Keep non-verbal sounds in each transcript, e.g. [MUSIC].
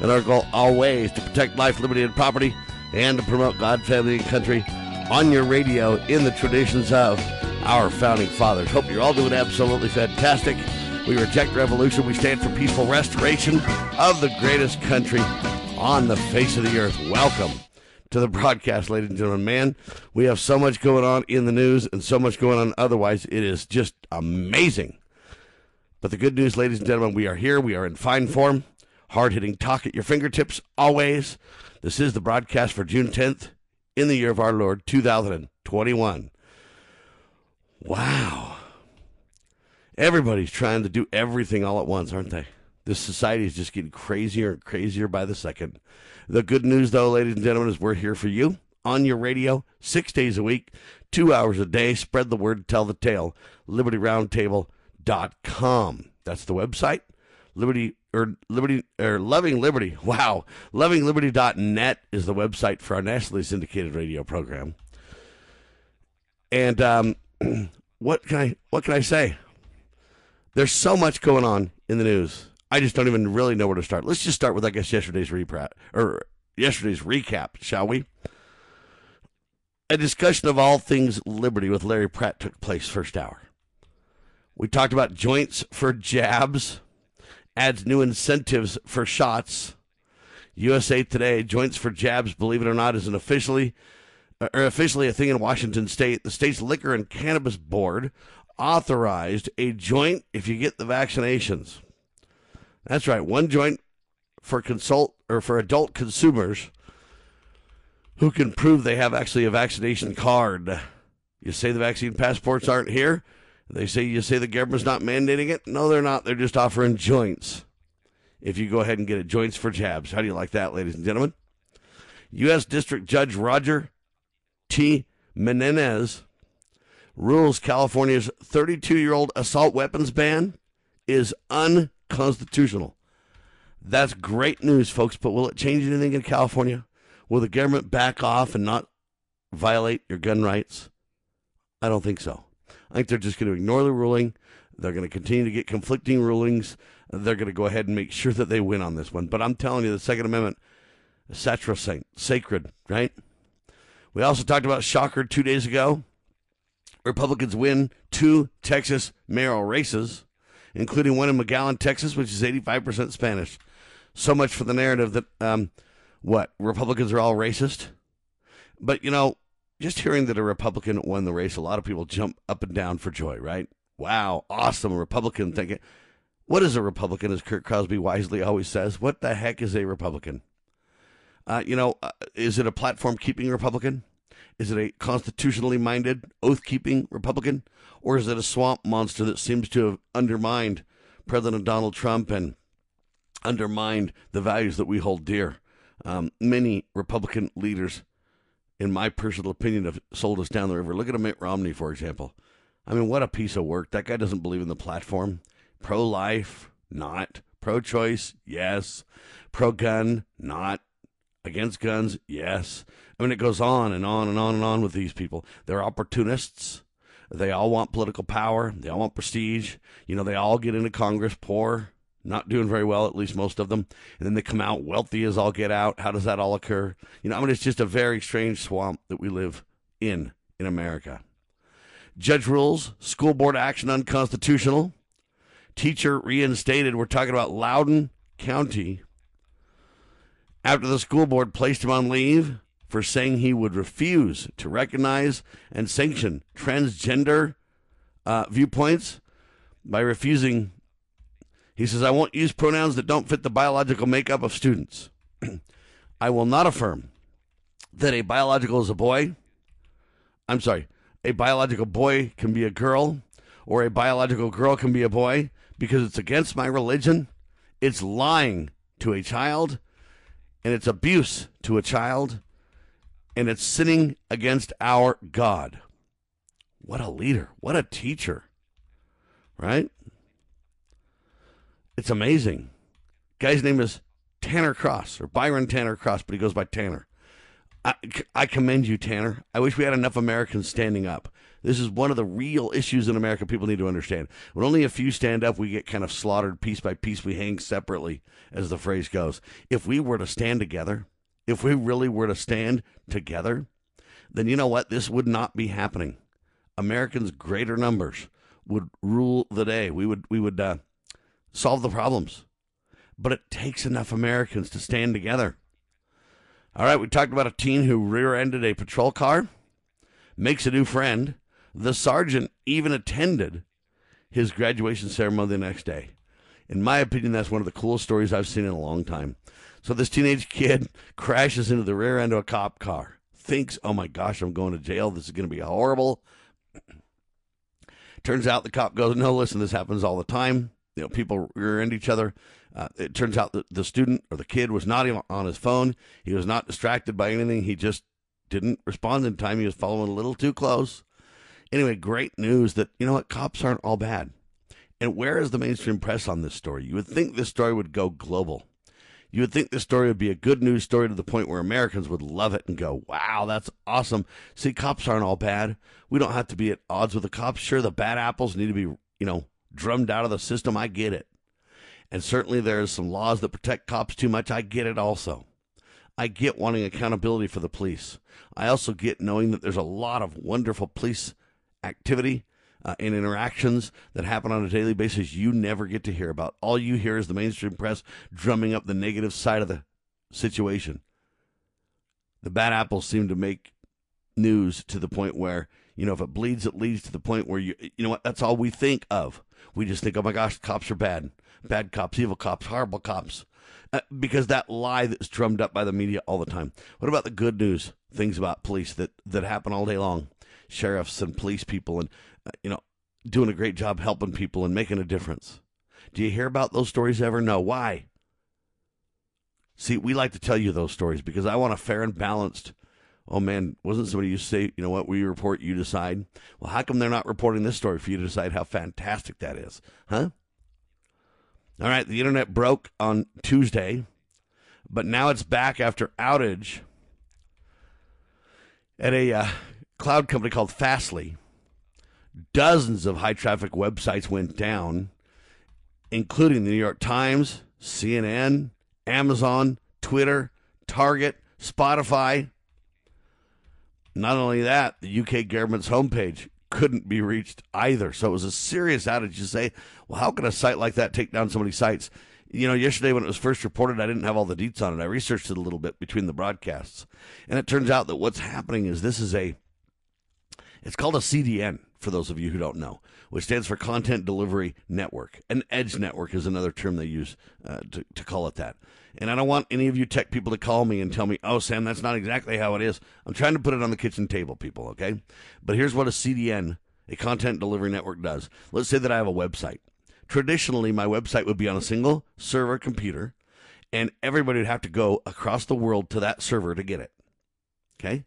and our goal always to protect life, liberty, and property, and to promote God, family, and country on your radio in the traditions of our founding fathers. Hope you're all doing absolutely fantastic. We reject revolution. We stand for peaceful restoration of the greatest country on the face of the earth. Welcome to the broadcast, ladies and gentlemen. Man, we have so much going on in the news and so much going on otherwise. It is just amazing. But the good news, ladies and gentlemen, we are here. We are in fine form. Hard hitting talk at your fingertips always. This is the broadcast for June 10th in the year of our Lord 2021. Wow. Everybody's trying to do everything all at once, aren't they? This society is just getting crazier and crazier by the second. The good news, though, ladies and gentlemen, is we're here for you on your radio six days a week, two hours a day. Spread the word, tell the tale. LibertyRoundtable.com. That's the website. Liberty or Liberty or Loving Liberty. [LAUGHS] Wow. LovingLiberty.net is the website for our nationally syndicated radio program. And um, [CLEARS THROAT] what can I what can I say? There's so much going on in the news. I just don't even really know where to start. Let's just start with, I guess, yesterday's reprat or yesterday's recap, shall we? A discussion of all things liberty with Larry Pratt took place first hour. We talked about joints for jabs, adds new incentives for shots. USA Today, joints for jabs, believe it or not, is an officially or officially a thing in Washington State. The state's liquor and cannabis board authorized a joint if you get the vaccinations. That's right, one joint for consult or for adult consumers who can prove they have actually a vaccination card. You say the vaccine passports aren't here. They say you say the government's not mandating it. No, they're not. They're just offering joints. If you go ahead and get it, joints for jabs. How do you like that, ladies and gentlemen? U.S. District Judge Roger T. Benitez rules California's 32 year old assault weapons ban is unconstitutional. That's great news, folks, but will it change anything in California? Will the government back off and not violate your gun rights? I don't think so. I think they're just going to ignore the ruling. They're going to continue to get conflicting rulings. They're going to go ahead and make sure that they win on this one. But I'm telling you, the Second Amendment is sacrosanct, sacred, right? We also talked about Shocker two days ago. Republicans win two Texas mayoral races including one in McAllen, Texas, which is 85% Spanish. So much for the narrative that, um, what, Republicans are all racist? But, you know, just hearing that a Republican won the race, a lot of people jump up and down for joy, right? Wow, awesome. Republican thinking. What is a Republican, as Kurt Crosby wisely always says? What the heck is a Republican? Uh, you know, uh, is it a platform keeping Republican? Is it a constitutionally minded, oath keeping Republican? Or is it a swamp monster that seems to have undermined President Donald Trump and undermined the values that we hold dear? Um, many Republican leaders, in my personal opinion, have sold us down the river. Look at Mitt Romney, for example. I mean, what a piece of work. That guy doesn't believe in the platform. Pro life, not. Pro choice, yes. Pro gun, not. Against guns, yes. I mean, it goes on and on and on and on with these people. They're opportunists. They all want political power. They all want prestige. You know, they all get into Congress poor, not doing very well, at least most of them. And then they come out wealthy as all get out. How does that all occur? You know, I mean, it's just a very strange swamp that we live in in America. Judge rules school board action unconstitutional. Teacher reinstated. We're talking about Loudoun County. After the school board placed him on leave for saying he would refuse to recognize and sanction transgender uh, viewpoints by refusing. He says, I won't use pronouns that don't fit the biological makeup of students. [CLEARS THROAT] I will not affirm that a biological is a boy. I'm sorry, a biological boy can be a girl, or a biological girl can be a boy because it's against my religion. It's lying to a child and it's abuse to a child, and it's sinning against our God. What a leader. What a teacher. Right? It's amazing. Guy's name is Tanner Cross or Byron Tanner Cross, but he goes by Tanner. I, I commend you, Tanner. I wish we had enough Americans standing up. This is one of the real issues in America people need to understand. When only a few stand up, we get kind of slaughtered piece by piece. We hang separately, as the phrase goes. If we were to stand together, if we really were to stand together, then you know what? This would not be happening. Americans' greater numbers would rule the day. We would we would uh, solve the problems. But it takes enough Americans to stand together. All right, we talked about a teen who rear-ended a patrol car, makes a new friend. The sergeant even attended his graduation ceremony the next day. In my opinion, that's one of the coolest stories I've seen in a long time. So this teenage kid [LAUGHS] crashes into the rear end of a cop car. Thinks, "Oh my gosh, I'm going to jail. This is going to be horrible." [CLEARS THROAT] Turns out the cop goes, "No, listen, this happens all the time. You know, people rear end each other. Uh, it turns out that the student or the kid was not even on his phone. He was not distracted by anything. He just didn't respond in time. He was following a little too close. Anyway, great news that, you know what, cops aren't all bad. And where is the mainstream press on this story? You would think this story would go global. You would think this story would be a good news story to the point where Americans would love it and go, wow, that's awesome. See, cops aren't all bad. We don't have to be at odds with the cops. Sure, the bad apples need to be, you know, drummed out of the system. I get it. And certainly there's some laws that protect cops too much. I get it also. I get wanting accountability for the police. I also get knowing that there's a lot of wonderful police activity uh, and interactions that happen on a daily basis you never get to hear about. All you hear is the mainstream press drumming up the negative side of the situation. The bad apples seem to make news to the point where, you know, if it bleeds, it leads to the point where you, you know what, that's all we think of. We just think, oh my gosh, cops are bad. Bad cops, evil cops, horrible cops. Uh, because that lie that's drummed up by the media all the time. What about the good news things about police that, that happen all day long? Sheriffs and police people and, uh, you know, doing a great job helping people and making a difference. Do you hear about those stories ever? No. Why? See, we like to tell you those stories because I want a fair and balanced. Oh man, wasn't somebody to say, you know what, we report, you decide? Well, how come they're not reporting this story for you to decide how fantastic that is? Huh? All right, the internet broke on Tuesday, but now it's back after outage at a uh, cloud company called Fastly. Dozens of high traffic websites went down, including the New York Times, CNN, Amazon, Twitter, Target, Spotify. Not only that, the UK government's homepage couldn't be reached either. So it was a serious outage. You say, well, how can a site like that take down so many sites? You know, yesterday when it was first reported, I didn't have all the deets on it. I researched it a little bit between the broadcasts. And it turns out that what's happening is this is a, it's called a CDN for those of you who don't know, which stands for Content Delivery Network. An edge network is another term they use uh, to, to call it that. And I don't want any of you tech people to call me and tell me, oh, Sam, that's not exactly how it is. I'm trying to put it on the kitchen table, people, okay? But here's what a CDN, a content delivery network, does. Let's say that I have a website. Traditionally, my website would be on a single server computer, and everybody would have to go across the world to that server to get it. Okay?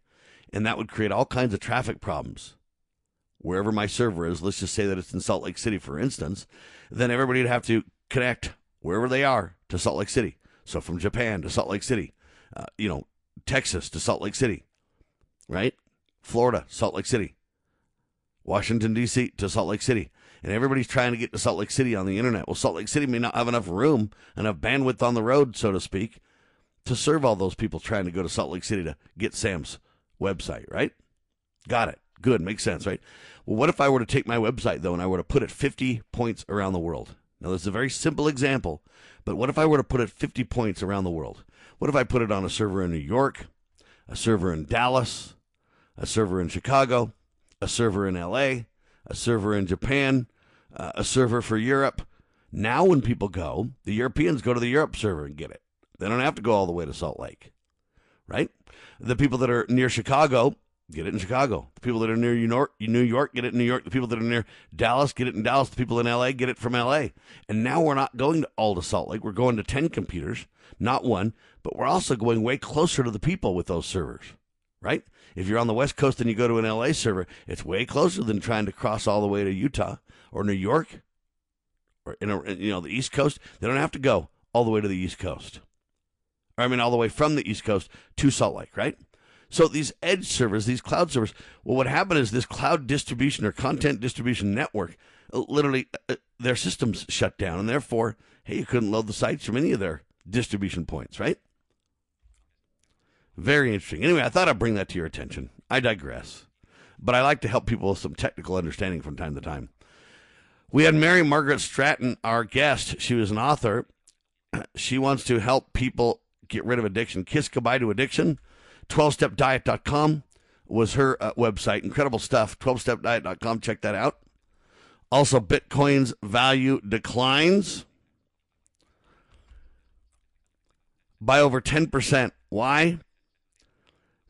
And that would create all kinds of traffic problems. Wherever my server is, let's just say that it's in Salt Lake City, for instance, then everybody would have to connect wherever they are to Salt Lake City. So from Japan to Salt Lake City, uh, you know, Texas to Salt Lake City, right? Florida, Salt Lake City, Washington, D.C. to Salt Lake City. And everybody's trying to get to Salt Lake City on the internet. Well, Salt Lake City may not have enough room, enough bandwidth on the road, so to speak, to serve all those people trying to go to Salt Lake City to get Sam's website, right? Got it. Good. Makes sense, right? Well, what if I were to take my website, though, and I were to put it 50 points around the world? Now, this is a very simple example, but what if I were to put it 50 points around the world? What if I put it on a server in New York, a server in Dallas, a server in Chicago, a server in LA, a server in Japan, uh, a server for Europe? Now, when people go, the Europeans go to the Europe server and get it. They don't have to go all the way to Salt Lake, right? The people that are near Chicago get it in Chicago. The people that are near New York, get it in New York. The people that are near Dallas get it in Dallas. The people in LA get it from LA. And now we're not going to all to Salt Lake. We're going to 10 computers, not one, but we're also going way closer to the people with those servers, right? If you're on the West Coast and you go to an LA server, it's way closer than trying to cross all the way to Utah or New York or in a, you know the East Coast. They don't have to go all the way to the East Coast. I mean, all the way from the East Coast to Salt Lake, right? So these edge servers, these cloud servers, well, what happened is this cloud distribution or content distribution network, uh, literally, uh, their systems shut down, and therefore, hey, you couldn't load the sites from any of their distribution points, right? Very interesting. Anyway, I thought I'd bring that to your attention. I digress, but I like to help people with some technical understanding from time to time. We had Mary Margaret Stratton, our guest. She was an author. [CLEARS THROAT] She wants to help people get rid of addiction. Kiss goodbye to addiction 12stepdiet.com was her uh, website. Incredible stuff. 12stepdiet.com. Check that out. Also, Bitcoin's value declines by over 10%. Why?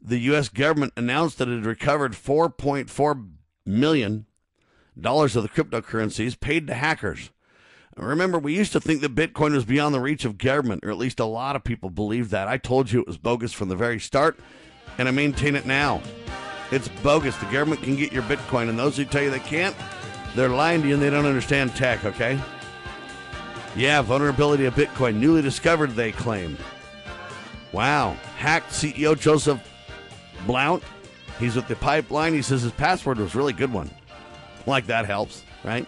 The U.S. government announced that it had recovered $4.4 million of the cryptocurrencies paid to hackers. Remember, we used to think that Bitcoin was beyond the reach of government, or at least a lot of people believed that. I told you it was bogus from the very start, and I maintain it now. It's bogus. The government can get your Bitcoin, and those who tell you they can't, they're lying to you and they don't understand tech, okay? Yeah, vulnerability of Bitcoin newly discovered, they claimed. Wow. Hacked CEO Joseph Blount. He's with the pipeline. He says his password was really good one. Like that helps, right?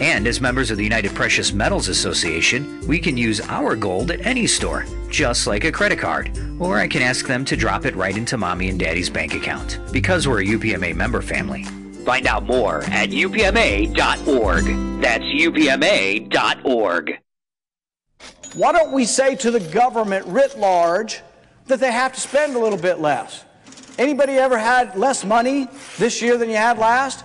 And as members of the United Precious Metals Association, we can use our gold at any store, just like a credit card. Or I can ask them to drop it right into mommy and daddy's bank account, because we're a UPMA member family. Find out more at upma.org. That's upma.org. Why don't we say to the government writ large that they have to spend a little bit less? Anybody ever had less money this year than you had last?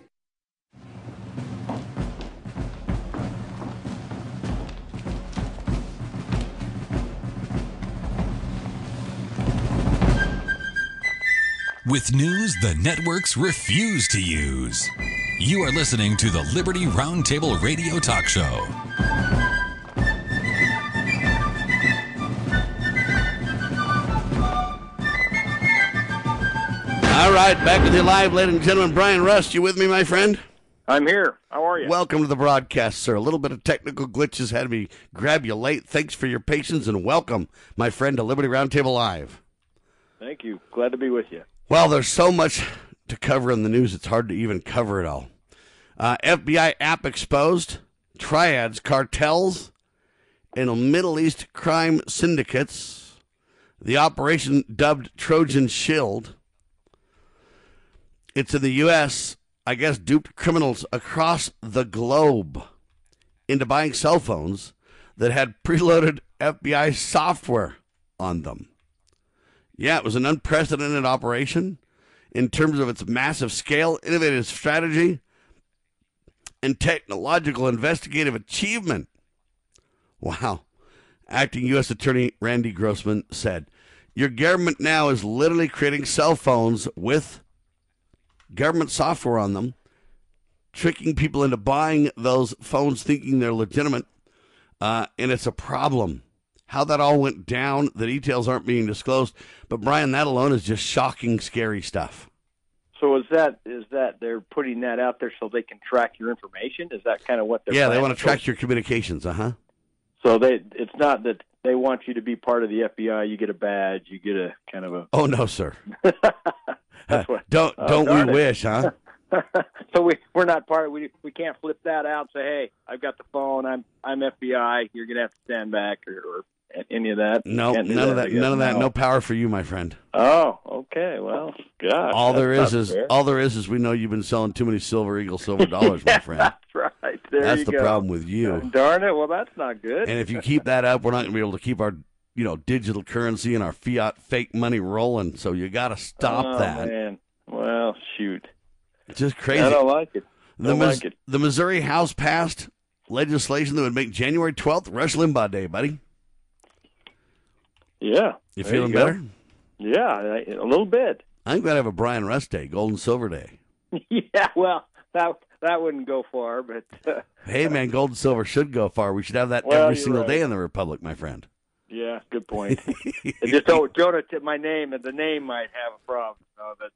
With news the networks refuse to use. You are listening to the Liberty Roundtable Radio Talk Show. All right, back with you live, ladies and gentlemen. Brian Rust, you with me, my friend? I'm here. How are you? Welcome to the broadcast, sir. A little bit of technical glitches had me grab you late. Thanks for your patience and welcome, my friend, to Liberty Roundtable Live. Thank you. Glad to be with you. Well, there's so much to cover in the news, it's hard to even cover it all. Uh, FBI app exposed, triads, cartels, and Middle East crime syndicates. The operation dubbed Trojan Shield. It's in the U.S., I guess, duped criminals across the globe into buying cell phones that had preloaded FBI software on them. Yeah, it was an unprecedented operation in terms of its massive scale, innovative strategy, and technological investigative achievement. Wow. Acting U.S. Attorney Randy Grossman said, Your government now is literally creating cell phones with government software on them, tricking people into buying those phones thinking they're legitimate. Uh, and it's a problem. How that all went down, the details aren't being disclosed. But, Brian, that alone is just shocking, scary stuff. So is that is that they're putting that out there so they can track your information? Is that kind of what they're yeah, they want to track your communications, uh huh. So they it's not that they want you to be part of the FBI. You get a badge. You get a kind of a. Oh, no, sir. [LAUGHS] That's what. [LAUGHS] don't Oh, don't darn we it. wish, huh? [LAUGHS] so we we're not part. Of, we we can't flip that out. and Say, hey, I've got the phone. I'm I'm FBI. You're gonna have to stand back or, or any of that. No, do none of that. None of that. No power for you, my friend. Oh, okay. Well, gosh. All there that's is fair. all there is is we know you've been selling too many Silver Eagle silver dollars, my [LAUGHS] friend. That's right. There That's the go. problem with you. Darn it. Well, that's not good. And if you keep that up, we're not going to be able to keep our, you know, digital currency and our fiat fake money rolling. So you got to stop oh, that. Man. Well, shoot. It's just crazy. I don't like it. the, don't Mis- like it. the Missouri House passed legislation that would make January 12th Rush Limbaugh Day, buddy. Yeah. You There feeling go. better? Yeah, I- a little bit. I'm going to have a Brian Rust Day, Gold and Silver Day. [LAUGHS] yeah. Well, that that wouldn't go far, but uh, [LAUGHS] Hey, man, gold and silver should go far. We should have that Well, every single right. day in the Republic, my friend. yeah, good point. [LAUGHS] Just don't don't it- my name and the name might have a problem. That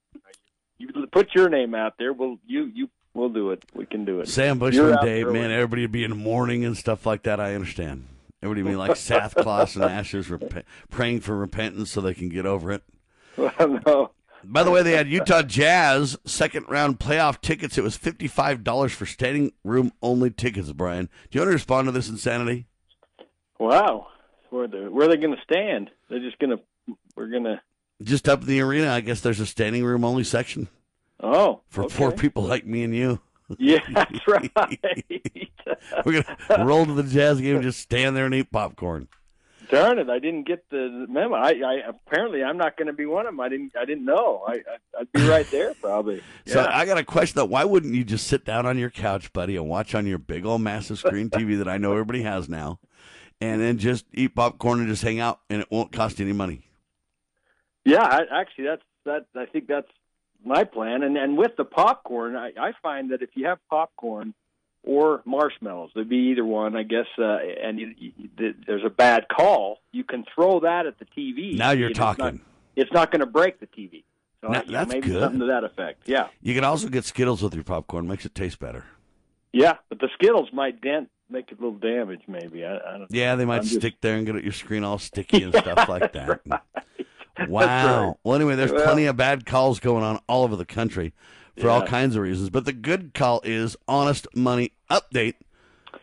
you put your name out there. We'll you you we'll do it. We can do it. Sam Bushman Day, man, everybody would be in mourning and stuff like that. I understand. Everybody would be like sackcloth and ashes, rep- praying for repentance so they can get over it. [LAUGHS] Well, no. By the way, they had Utah Jazz second round playoff tickets. It was fifty five dollars for standing room only tickets. Brian, do you want to respond to this insanity? Wow. Where they where are they going to stand? They're just going to we're going to Just up in the arena, I guess there's a standing room only section oh for okay. poor people like me and you. Yeah, [LAUGHS] that's right. We're gonna roll to the Jazz game, and just stand there and eat popcorn. Darn it! I didn't get the memo. I, I apparently I'm not going to be one of them. I didn't. I didn't know. I, I I'd be right there probably. [LAUGHS] So I got a question though. Why wouldn't you just sit down on your couch, buddy, and watch on your big old massive screen TV that I know everybody has now, and then just eat popcorn and just hang out, and it won't cost you any money? Yeah, I, actually, that's that. I think that's my plan. And and with the popcorn, I, I find that if you have popcorn or marshmallows, there'd be either one, I guess. Uh, and you, you, there's a bad call, you can throw that at the TV. Now you're It's not- talking. It's not going to break the TV. So Now, I- that's maybe good. something to that effect. Yeah, You can also get Skittles with your popcorn; makes it taste better. yeah. But the Skittles might dent, make a little damage. Maybe I, I don't. Yeah, they might I'm just- stick there and get at your screen all sticky and [LAUGHS] stuff like that. That's [LAUGHS] Wow. right. Well, anyway, there's Well- plenty of bad calls going on all over the country for all kinds of reasons. But the good call is Honest Money Update.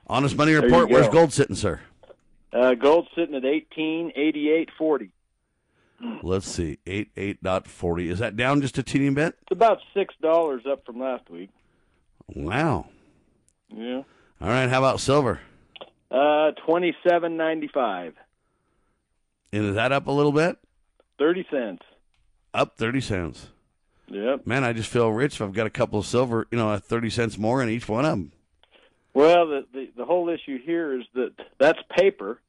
Honest Money Report. Where's gold sitting, sir? Uh, gold's sitting at eighteen eighty eight forty. Let's see. 88.40. Is that down just a teeny bit? It's about six dollars up from last week. Wow. Yeah. All right. How about silver? Uh, twenty seven ninety five. And is that up a little bit? Thirty cents. Up 30 cents. Yep. Man, I just feel rich if I've got a couple of silver, you know, 30 cents more in each one of them. Well, the, the the whole issue here is that that's paper,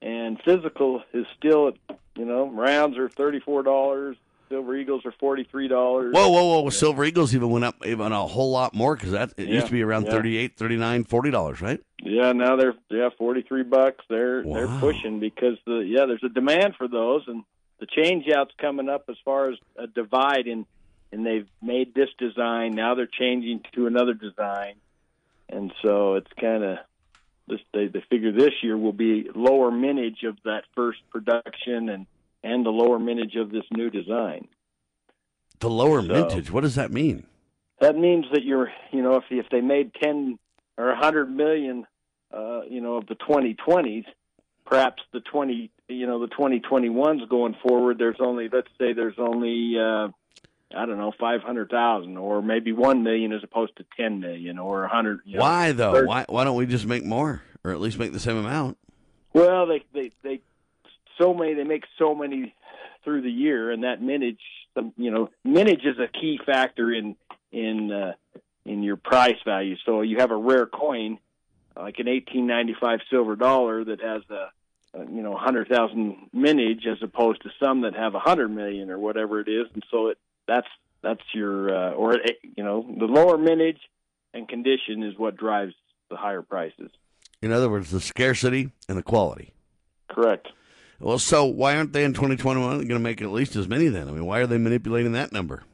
and physical is still at you know rounds are thirty four dollars. Silver Eagles are forty three dollars. Whoa, whoa, whoa. Silver Eagles even went up even a whole lot more because that it used to be around yeah. thirty-eight, thirty-nine, forty dollars, right? Yeah, now they're yeah forty three bucks. They're Wow. they're pushing because the yeah there's a demand for those, and the changeout's coming up as far as a divide in, and they've made this design. Now they're changing to another design, and so it's kind of this they they figure this year will be lower mintage of that first production and and the lower mintage of this new design. The lower So- mintage. What does that mean? That means that you're, you know, if if they made ten or a hundred million, uh, you know, of the 2020s, perhaps the 20, you know, the 2021s going forward, there's only, let's say, there's only uh, I don't know, five hundred thousand, or maybe one million as opposed to ten million, or a hundred. You know. Why though? Thirty- Why why don't we just make more, or at least make the same amount? Well, they they they so many they make so many through the year, and that mintage, some you know, mintage is a key factor in in uh, in your price value. So you have a rare coin, like an 1895 silver dollar that has a you know 100,000 minage as opposed to some that have a hundred million or whatever it is, and so it that's that's your uh, or eh, you know the lower minage and condition is what drives the higher prices. In other words, the scarcity and the quality. Correct. Well, so why aren't they in 2021 going to make at least as many then? I mean, why are they manipulating that number?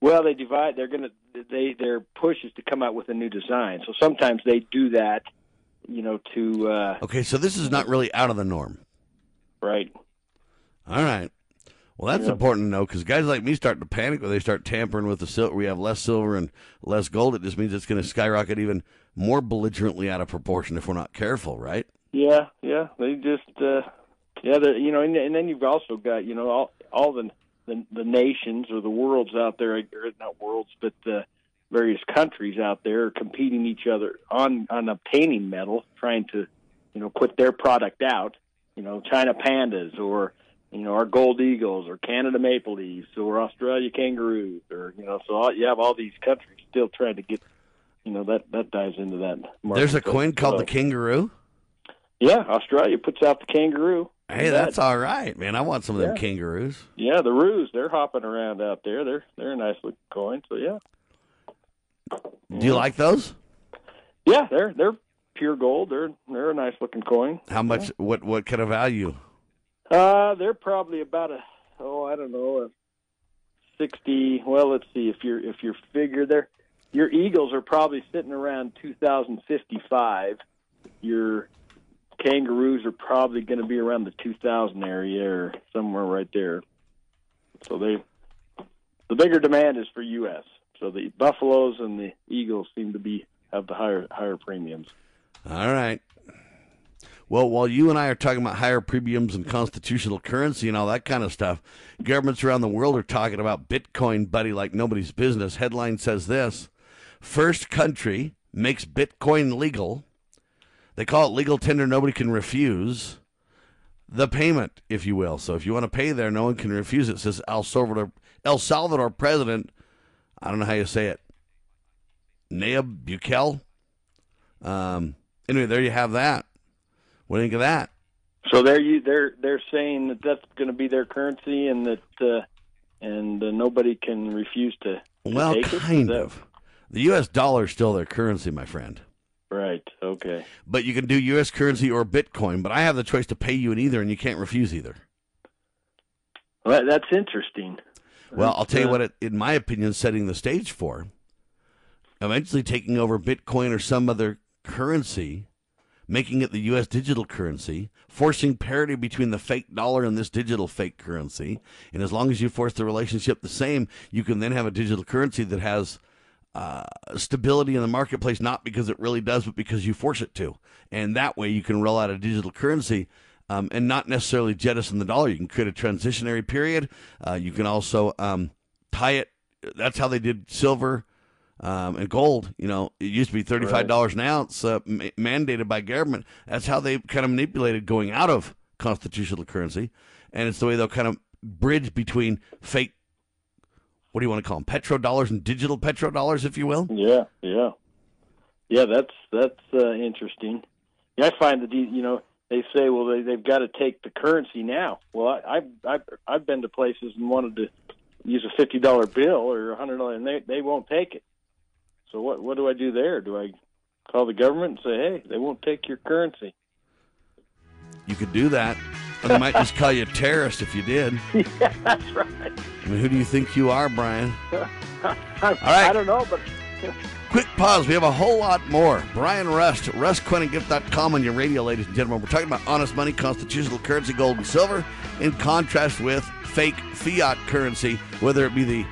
Well, they divide. They're gonna. They their push is to come out with a new design. So sometimes they do that, you know, to uh, Okay, so this is not really out of the norm. right. All right. Well, that's Yeah. important to know because guys like me start to panic when they start tampering with the silver. We have less silver and less gold. It just means it's going to skyrocket even more belligerently out of proportion if we're not careful, right? Yeah, yeah. They just, uh, yeah. The, you know, and, and then you've also got, you know, all all the the, the nations or the worlds out there, or not worlds, but uh, various countries out there competing each other on on obtaining metal, trying to, you know, put their product out. You know, China pandas or you know, our gold eagles or Canada maple leaves or Australia kangaroos or you know, so all, you have all these countries still trying to get, you know, that that dives into that. Market. There's a coin called So- the kangaroo. yeah, Australia puts out the kangaroo. Hey, that's all right, man. I want some of them Yeah. kangaroos. Yeah, the roos, they're hopping around out there. They're they're a nice looking coin. So yeah, Do you like those? yeah, they're they're pure gold. They're they're a nice looking coin. How much? What what kind of value? Uh, they're probably about a oh I don't know a sixty. Well, let's see if you're if you figure there, your eagles are probably sitting around two thousand fifty five. Your kangaroos are probably going to be around the two thousand area or somewhere right there. So they the bigger demand is for U.S. So the buffaloes and the eagles seem to be have the higher higher premiums. All right. Well, while you and I are talking about higher premiums and constitutional currency and all that kind of stuff, governments around the world are talking about Bitcoin, buddy, like nobody's business. Headline says this First country makes Bitcoin legal. They call it legal tender, nobody can refuse the payment, if you will. So if you want to pay there, no one can refuse it, says El Salvador, El Salvador president. I don't know how you say it. Nayib Bukele. Um, anyway, there you have that. What do you think of that? So they're you they're they're saying that that's going to be their currency and that uh, and uh, nobody can refuse to, to Well, kind that- of. The U.S. dollar is still their currency, my friend. Right. Okay. But you can do U.S. currency or Bitcoin. But I have the choice to pay you in either, and you can't refuse either. Well, that's interesting. Well, I'll tell you what, it, in my opinion, setting the stage for eventually taking over Bitcoin or some other currency, making it the U.S. digital currency, forcing parity between the fake dollar and this digital fake currency. And as long as you force the relationship the same, you can then have a digital currency that has uh, stability in the marketplace, not because it really does, but because you force it to. And that way you can roll out a digital currency um, and not necessarily jettison the dollar. You can create a transitionary period. Uh, you can also um, tie it. That's how they did silver um, and gold. You know, it used to be thirty-five dollars an ounce, uh, ma- mandated by government. That's how they kind of manipulated going out of constitutional currency, and it's the way they'll kind of bridge between fake. What do you want to call them? Petrodollars and digital petrodollars, if you will. Yeah. Yeah. Yeah. That's that's uh, interesting. Yeah, I find that the- you know they say well they they've got to take the currency now. Well, I, I've I've I've been to places and wanted to use a fifty dollar bill or a hundred dollar, and they they won't take it. So what what do I do there? Do I call the government and say, hey, they won't take your currency? You could do that. Or they might just call you a terrorist if you did. [LAUGHS] yeah, that's right. I mean, who do you think you are, Brian? [LAUGHS] I, right. I don't know, but Quick pause. We have a whole lot more. Brian Rust, RustCoinandGift.com on your radio, ladies and gentlemen. We're talking about honest money, constitutional currency, gold and silver, in contrast with fake fiat currency, whether it be the,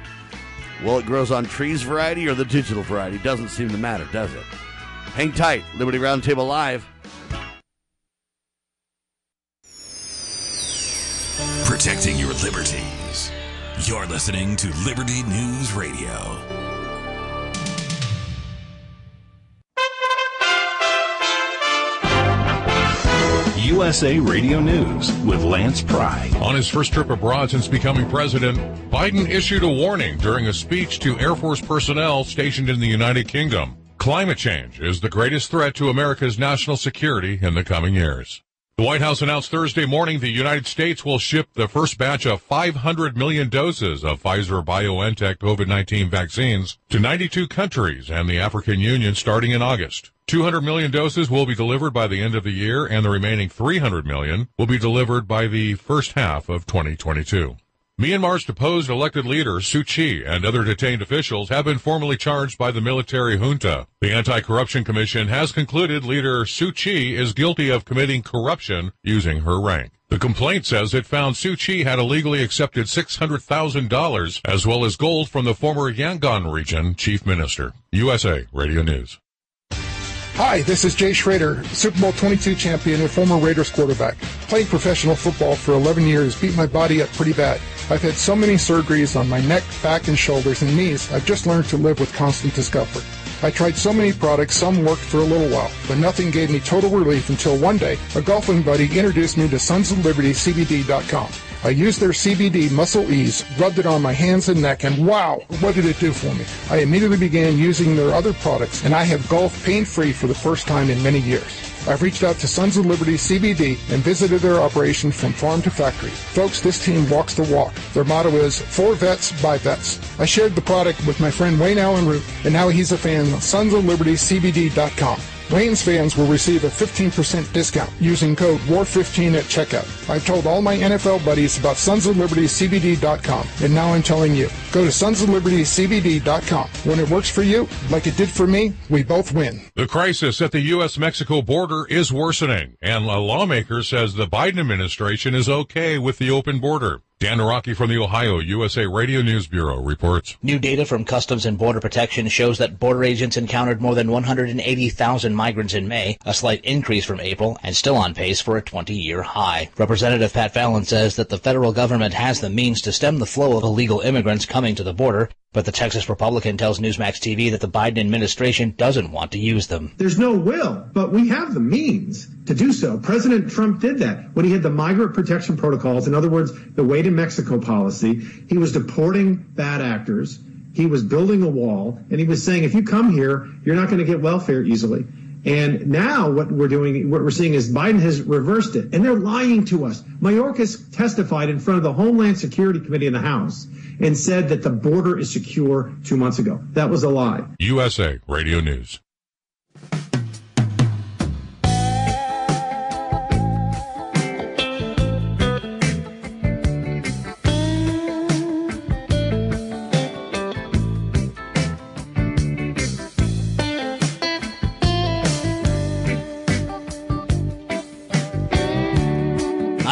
well, it grows on trees variety or the digital variety. Doesn't seem to matter, does it? Hang tight. Liberty Roundtable Live. Protecting your liberties. You're listening to Liberty News Radio. USA Radio News with Lance Pry. On his first trip abroad since becoming president, Biden issued a warning during a speech to Air Force personnel stationed in the United Kingdom. Climate change is the greatest threat to America's national security in the coming years. The White House announced Thursday morning the United States will ship the first batch of 500 million doses of Pfizer BioNTech COVID-19 vaccines to 92 countries and the African Union starting in August. 200 million doses will be delivered by the end of the year and the remaining 300 million will be delivered by the first half of 2022. Myanmar's deposed elected leader Suu Kyi and other detained officials have been formally charged by the military junta. The Anti-Corruption Commission has concluded leader Suu Kyi is guilty of committing corruption using her rank. The complaint says it found Suu Kyi had illegally accepted $600,000 as well as gold from the former Yangon region chief minister. USA Radio News. Hi, this is Jay Schroeder, Super Bowl 22 champion and former Raiders quarterback. Playing professional football for 11 years beat my body up pretty bad. I've had so many surgeries on my neck, back, and shoulders and knees, I've just learned to live with constant discomfort. I tried so many products, some worked for a little while, but nothing gave me total relief until one day a golfing buddy introduced me to sonsoflibertycbd.com. I used their CBD Muscle Ease, rubbed it on my hands and neck, and wow, what did it do for me? I immediately began using their other products, and I have golfed pain-free for the first time in many years. I've reached out to Sons of Liberty CBD and visited their operation from farm to factory. Folks, this team walks the walk. Their motto is for vets by vets. I shared the product with my friend Wayne Allyn Root, and now he's a fan of sonsoflibertycbd.com. Wayne's fans will receive a 15% discount using code WAR15 at checkout. I've told all my NFL buddies about sons of sonsoflibertycbd.com, and now I'm telling you. Go to sonsoflibertycbd.com. When it works for you, like it did for me, we both win. The crisis at the U.S.-Mexico border is worsening, and a lawmaker says the Biden administration is okay with the open border. Dan Naraki from the Ohio USA Radio News Bureau reports. New data from Customs and Border Protection shows that border agents encountered more than 180,000 migrants in May, a slight increase from April, and still on pace for a 20-year high. Representative Pat Fallon says that the federal government has the means to stem the flow of illegal immigrants coming to the border, but the Texas Republican tells Newsmax TV that the Biden administration doesn't want to use them. There's no will, but we have the means to do so. President Trump did that when he had the migrant protection protocols. In other words, the way to Mexico policy. He was deporting bad actors. He was building a wall and he was saying, if you come here, you're not going to get welfare easily. And now what we're doing, what we're seeing is Biden has reversed it and they're lying to us. Mayorkas testified in front of the Homeland Security Committee in the House and said that the border is secure two months ago. That was a lie. USA Radio News.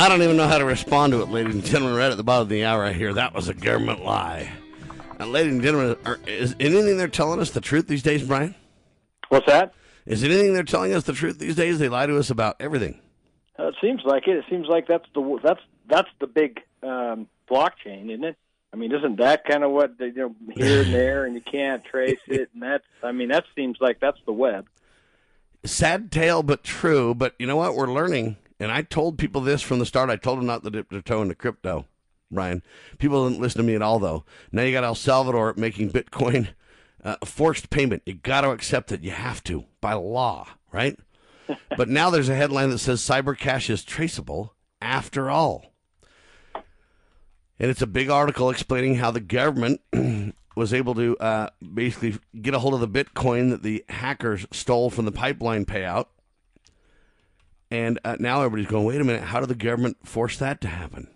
I don't even know how to respond to it, ladies and gentlemen. Right at the bottom of the hour, I hear that was a government lie. And, ladies and gentlemen, are, is anything they're telling us the truth these days, Brian? What's that? Is anything they're telling us the truth these days? They lie to us about everything. Uh, it seems like it. It seems like that's the that's that's the big um, blockchain, isn't it? I mean, isn't that kind of what they, you know here and there, and you can't trace it, and that's I mean that seems like that's the web. Sad tale, but true. But you know what? We're learning. And I told people this from the start. I told them not to dip their toe into crypto, Brian. People didn't listen to me at all, though. Now you got El Salvador making Bitcoin uh, forced payment. You got to accept it. You have to by law, right? [LAUGHS] but now there's a headline that says cyber cash is traceable after all. And it's a big article explaining how the government [CLEARS THROAT] was able to uh, basically get a hold of the Bitcoin that the hackers stole from the pipeline payout and uh, now everybody's going, wait a minute, how did the government force that to happen?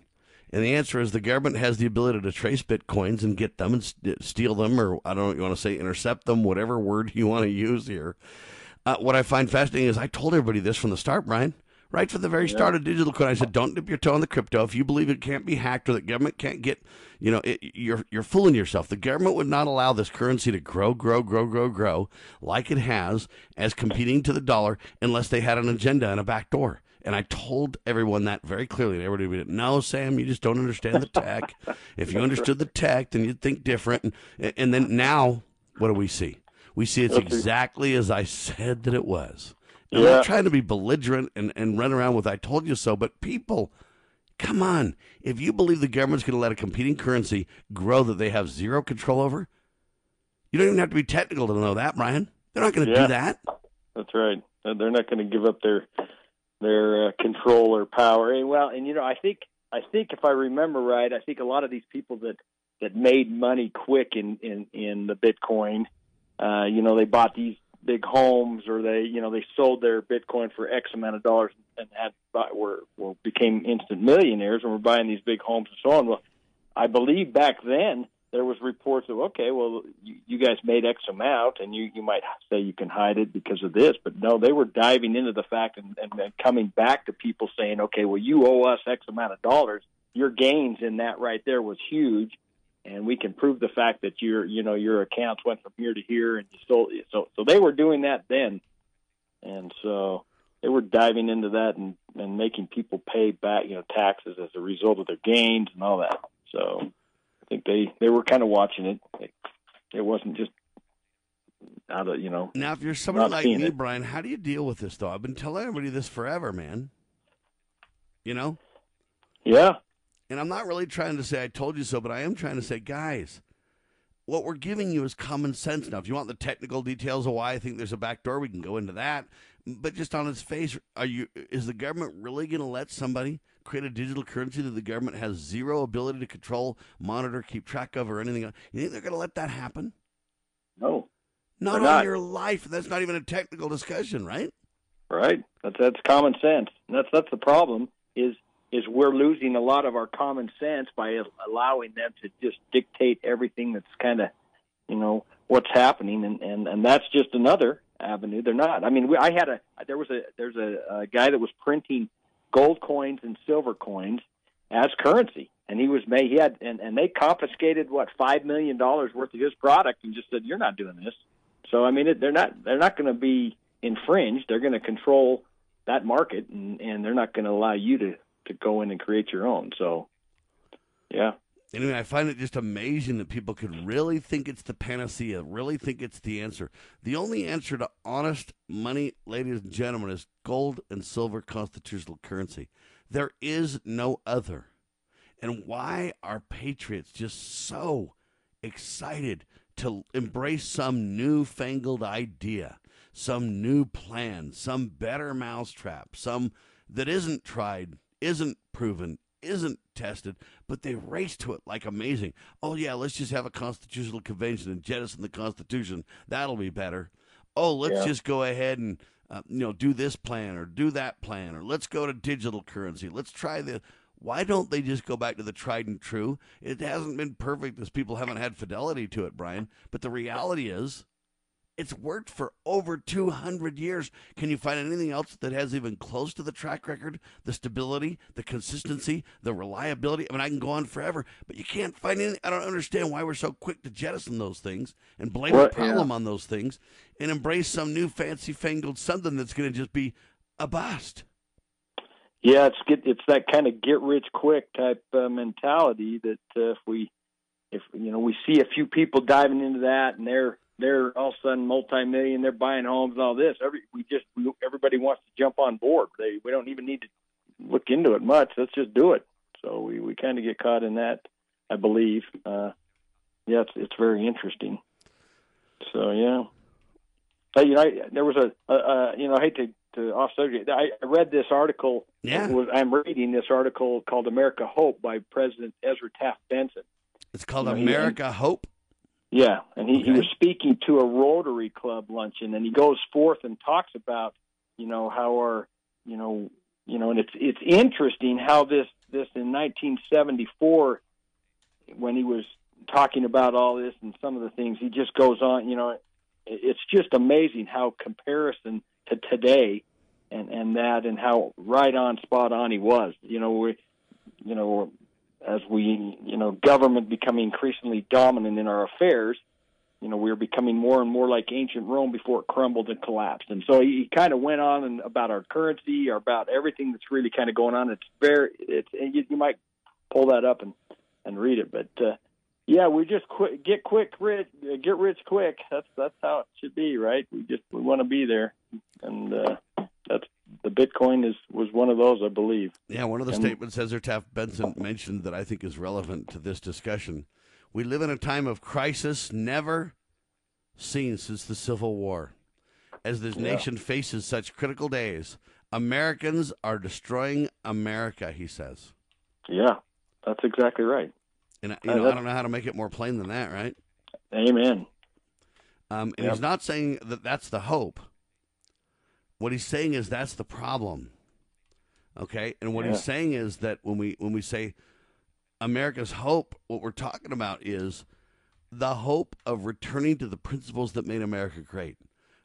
And the answer is the government has the ability to trace bitcoins and get them and st- steal them, or I don't know what you want to say, intercept them, whatever word [LAUGHS] you want to use here. Uh, what I find fascinating is I told everybody this from the start, Brian. Right from the very start of digital coin, I said, "Don't dip your toe in the crypto. If you believe it can't be hacked or the government can't get, you know, it, you're you're fooling yourself. The government would not allow this currency to grow, grow, grow, grow, grow like it has as competing to the dollar unless they had an agenda and a back door. And I told everyone that very clearly. And everybody went, no, Sam, you just don't understand the tech. [LAUGHS] if you understood the tech, then you'd think different. And, and then now, what do we see? We see it's exactly as I said that it was. I'm Yeah. not trying to be belligerent and, and run around with I told you so, but people, come on. If you believe the government's going to let a competing currency grow that they have zero control over, you don't even have to be technical to know that, Brian. They're not going to Yeah. do that. That's right. They're not going to give up their their uh, control or power. And well, and you know, I think I think if I remember right, I think a lot of these people that that made money quick in in in the Bitcoin, uh, you know, they bought these big homes or they you know they sold their Bitcoin for X amount of dollars and had were were became instant millionaires and were buying these big homes and so on. Well, I believe back then there was reports of okay, well, you, you guys made X amount, and you you might say you can hide it because of this, but no, they were diving into the fact and, and then coming back to people saying, okay, well, you owe us X amount of dollars. Your gains in that right there was huge, and we can prove the fact that your you know your accounts went from here to here, and you sold. So so they were doing that then, and so they were diving into that and and making people pay back you know taxes as a result of their gains and all that. So I think they they were kind of watching it. It, it wasn't just out of you know. Now, if you're somebody like me, it. Brian, how do you deal with this, though? I've been telling everybody this forever, man. You know? Yeah. And I'm not really trying to say I told you so, but I am trying to say, guys, what we're giving you is common sense. Now, if you want the technical details of why I think there's a back door, we can go into that. But just on its face, are you is the government really going to let somebody create a digital currency that the government has zero ability to control, monitor, keep track of, or anything? else? You think they're going to let that happen? No. Not on not. your life. That's not even a technical discussion, right? Right. That's that's common sense. And that's that's the problem is is we're losing a lot of our common sense by allowing them to just dictate everything that's kind of you know what's happening and and and that's just another avenue. They're not. I mean, we, I had a there was a there's a, a guy that was printing gold coins and silver coins as currency and he was made he had and and they confiscated what 5 million dollars worth of his product and just said you're not doing this. So I mean, it, they're not they're not going to be infringed. They're going to control that market, and, and they're not going to allow you to to go in and create your own. So, yeah, Anyway, I find it just amazing that people could really think it's the panacea, really think it's the answer. The only answer to honest money, ladies and gentlemen, is gold and silver constitutional currency. There is no other. And why are patriots just so excited to embrace some newfangled idea, some new plan, some better mousetrap, some that isn't tried, isn't proven, isn't tested, but they race to it like amazing. Oh, yeah, let's just have a constitutional convention and jettison the Constitution. That'll be better. Oh, let's Yeah. just go ahead and uh, you know do this plan or do that plan or let's go to digital currency. Let's try the. Why don't they just go back to the tried and true? It hasn't been perfect as people haven't had fidelity to it, Brian. But the reality is, it's worked for over 200 years. Can you find anything else that has even close to the track record, the stability, the consistency, the reliability? I mean, I can go on forever, but you can't find any. I don't understand why we're so quick to jettison those things and blame Well, the problem yeah. on those things and embrace some new fancy fangled something that's going to just be a bust. yeah, it's get it's that kind of get rich quick type uh, mentality that uh, if we if you know we see a few people diving into that and they're they're all of a sudden multi-million, they're buying homes and all this. Every we just we, everybody wants to jump on board. They we don't even need to look into it much. Let's just do it. So we we kind of get caught in that, I believe. Uh, yeah, it's it's very interesting. So yeah, you know, I, there was a, a, a you know, I hate to to off subject. I, I read this article. Yeah. Was, I'm reading this article called "America Hope" by President Ezra Taft Benson. It's called You know, he- America Hope. Yeah, and he, he was speaking to a Rotary Club luncheon, and he goes forth and talks about, you know, how our, you know, you know, and it's it's interesting how this this in 1974, when he was talking about all this and some of the things, he just goes on, you know, it- it's just amazing how comparison to today, and and that and how right on spot on he was, you know, we, you know, as we, you know, government becoming increasingly dominant in our affairs, you know we were becoming more and more like ancient Rome before it crumbled and collapsed. And so he, he kind of went on and about our currency, or about everything that's really kind of going on. It's very it's you, you might pull that up and and read it, but. uh yeah, we just quick, get quick rich, get rich quick. That's that's how it should be, right? We just we want to be there, and uh, that's the Bitcoin is was one of those, I believe. Yeah, one of the And- statements Ezra Taft Benson mentioned that I think is relevant to this discussion. We live in a time of crisis never seen since the Civil War. As this Yeah. nation faces such critical days, Americans are destroying America, he says. Yeah, that's exactly right. And you Uh, know, I don't know how to make it more plain than that, right? Amen. Um, and Yep. he's not saying that that's the hope. What he's saying is that's the problem. Okay, and what Yeah. he's saying is that when we when we say America's hope, what we're talking about is the hope of returning to the principles that made America great.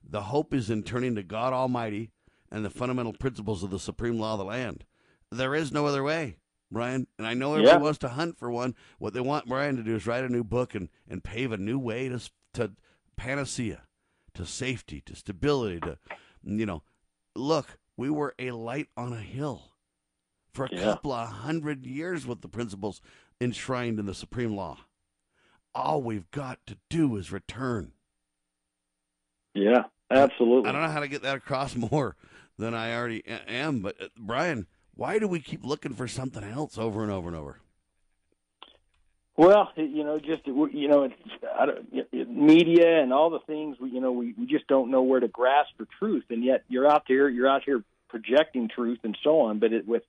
The hope is in turning to God Almighty and the fundamental principles of the supreme law of the land. There is no other way, Brian. And I know everybody Yeah. wants to hunt for one. What they want Brian to do is write a new book and, and pave a new way to, to panacea, to safety, to stability, to, you know, look, we were a light on a hill for a Yeah. couple of hundred years with the principles enshrined in the supreme law. All we've got to do is return. Yeah, absolutely. I don't know how to get that across [LAUGHS] more than I already am, but uh, Brian, why do we keep looking for something else over and over and over? Well, you know, just you know, it's, I don't, media and all the things. We, you know, we, we just don't know where to grasp for truth, and yet you're out there, you're out here projecting truth and so on. But it, with,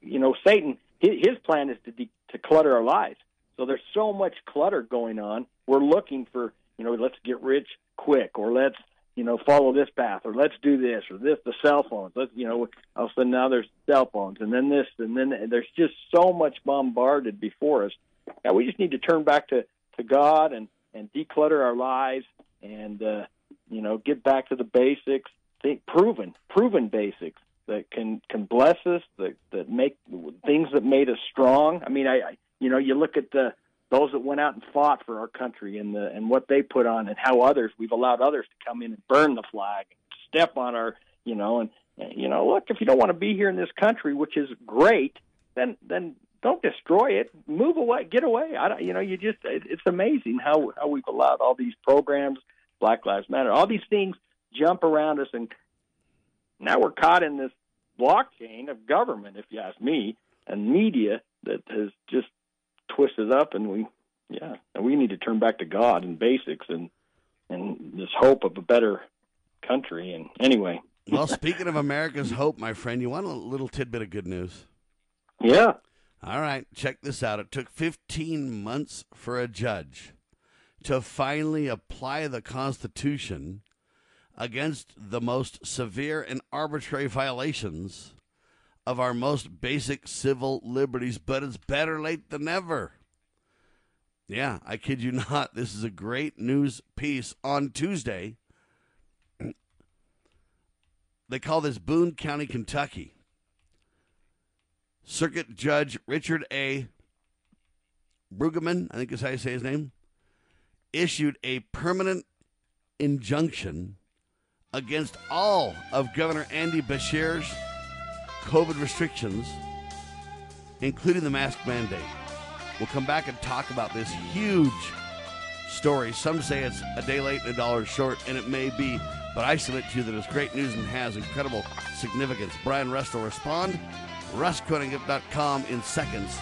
you know, Satan, his, his plan is to de- to clutter our lives. So there's so much clutter going on. We're looking for, you know, let's get rich quick, or let's, you know, follow this path, or let's do this, or this. The cell phones. Let's, you know, all of a sudden now there's cell phones, and then this, and then there's just so much bombarded before us. We just need to turn back to, to God and, and declutter our lives and, uh, you know, get back to the basics, think, proven, proven basics that can, can bless us, that, that make things that made us strong. I mean, I, I you know, you look at the, those that went out and fought for our country and the, and what they put on and how others, we've allowed others to come in and burn the flag, step on our, you know, and, you know, look, if you don't want to be here in this country, which is great, then, then don't destroy it. Move away, get away. I don't, you know, you just it, it's amazing how how we've allowed all these programs, Black Lives Matter, all these things jump around us, and now we're caught in this blockchain of government, if you ask me, and media that has just twisted up, and we, yeah, and we need to turn back to God and basics and and this hope of a better country. And anyway, Well, speaking of America's hope, my friend, you want a little tidbit of good news? yeah, All right, check this out. It took 15 months for a judge to finally apply the Constitution against the most severe and arbitrary violations of our most basic civil liberties, but it's better late than never. Yeah, I kid you not. [LAUGHS] This is a great news piece on Tuesday. [CLEARS THROAT] They call this Boone County, Kentucky. Circuit Judge Richard A. Brueggemann, I think is how you say his name, issued a permanent injunction against all of Governor Andy Beshear's COVID restrictions, including the mask mandate. We'll come back and talk about this huge story. Some say it's a day late and a dollar short, and it may be, but I submit to you that it's great news and has incredible significance. Brian Rust will respond. RustCodingUp.com in seconds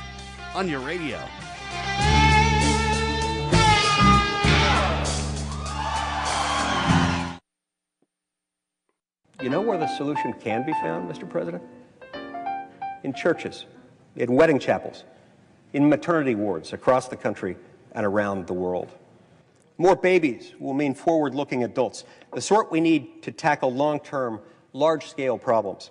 on your radio. You know where the solution can be found, Mr. President? In churches, in wedding chapels, in maternity wards across the country and around the world. More babies will mean forward looking adults, the sort we need to tackle long term, large scale problems.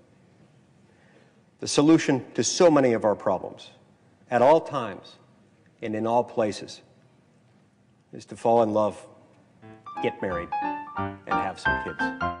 The solution to so many of our problems, at all times and in all places, is to fall in love, get married, and have some kids.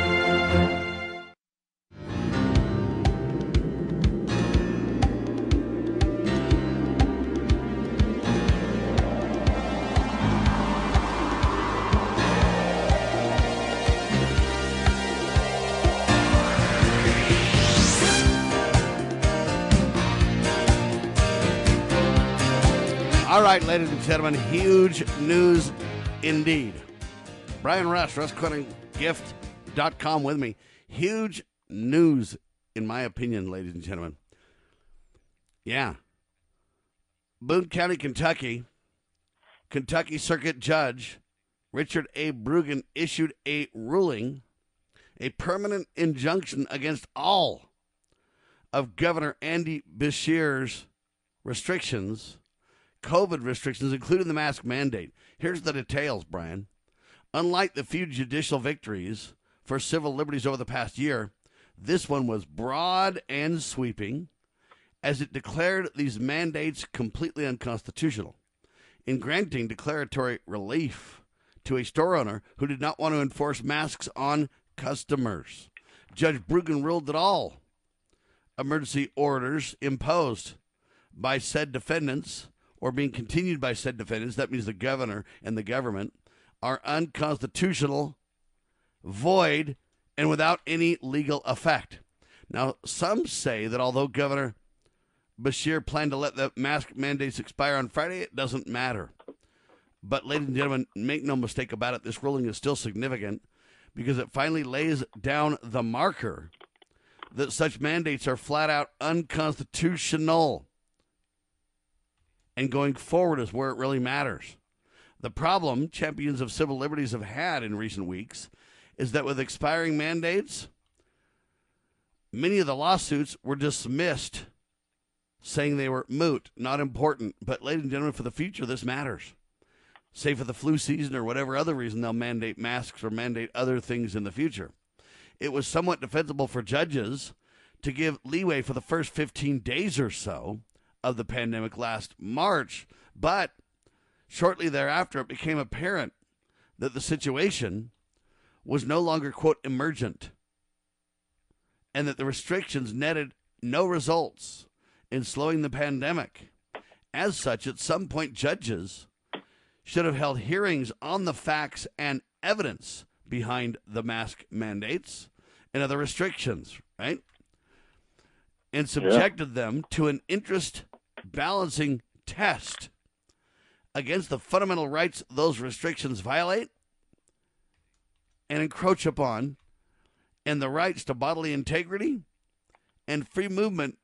All right, ladies and gentlemen, huge news indeed. Brian Rush, RushCunningGift.com with me. Huge news, in my opinion, ladies and gentlemen. Yeah. Boone County, Kentucky, Kentucky Circuit Judge Richard A. Brugan issued a ruling, a permanent injunction against all of Governor Andy Beshear's restrictions COVID restrictions, including the mask mandate. Here's the details, Brian. Unlike the few judicial victories for civil liberties over the past year, this one was broad and sweeping as it declared these mandates completely unconstitutional. In granting declaratory relief to a store owner who did not want to enforce masks on customers, Judge Brugan ruled that all emergency orders imposed by said defendants or being continued by said defendants, that means the governor and the government, are unconstitutional, void, and without any legal effect. Now, some say that although Governor Beshear planned to let the mask mandates expire on Friday, it doesn't matter. But, ladies and gentlemen, make no mistake about it, this ruling is still significant because it finally lays down the marker that such mandates are flat out unconstitutional and going forward is where it really matters. The problem champions of civil liberties have had in recent weeks is that with expiring mandates, many of the lawsuits were dismissed, saying they were moot, not important. But, ladies and gentlemen, for the future, this matters. Say for the flu season or whatever other reason they'll mandate masks or mandate other things in the future. It was somewhat defensible for judges to give leeway for the first 15 days or so of the pandemic last March, but shortly thereafter it became apparent that the situation was no longer, quote, emergent, and that the restrictions netted no results in slowing the pandemic. As such, at some point, judges should have held hearings on the facts and evidence behind the mask mandates and other restrictions, right? And subjected yeah. them to an interest balancing test against the fundamental rights those restrictions violate and encroach upon, and the rights to bodily integrity and free movement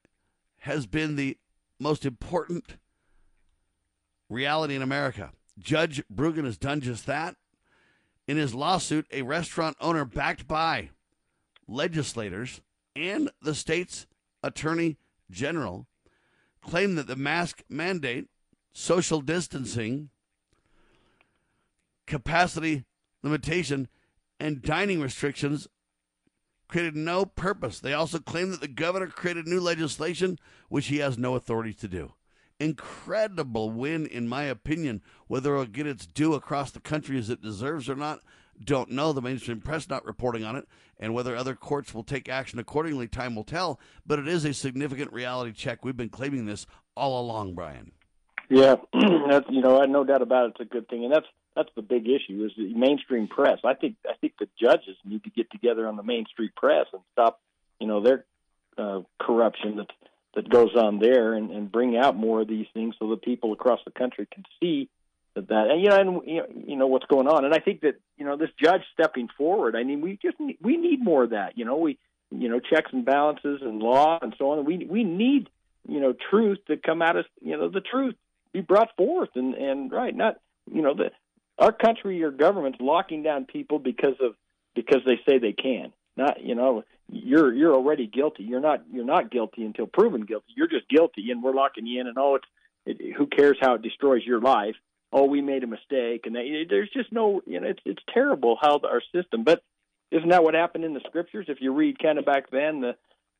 has been the most important reality in America. Judge Brugan has done just that. In his lawsuit, a restaurant owner backed by legislators and the state's attorney general claimed that the mask mandate, social distancing, capacity limitation, and dining restrictions created no purpose. They also claim that the governor created new legislation which he has no authority to do. incredible win, in my opinion. Whether it'll get its due across the country as it deserves or not, don't know. The mainstream press not reporting on it, and whether other courts will take action accordingly, time will tell. But it is a significant reality check. We've been claiming this all along, Brian. Yeah, [CLEARS THROAT] that's you know, I no doubt about it. It's a good thing, and that's that's the big issue is the mainstream press. I think I think the judges need to get together on the mainstream press and stop, you know, their uh, corruption that that goes on there, and, and bring out more of these things so that people across the country can see that and you know and you know, what's going on. And I think that you know this judge stepping forward. I mean, we just need, we need more of that. You know, we you know checks and balances and law and so on. We we need you know truth to come out of you know the truth be brought forth and and right not you know the our country or government's locking down people because of because they say they can not you know you're you're already guilty you're not you're not guilty until proven guilty you're just guilty and we're locking you in and oh it's it, who cares how it destroys your life oh we made a mistake and they, there's just no you know it's it's terrible how the, our system but isn't that what happened in the scriptures if you read kind of back then the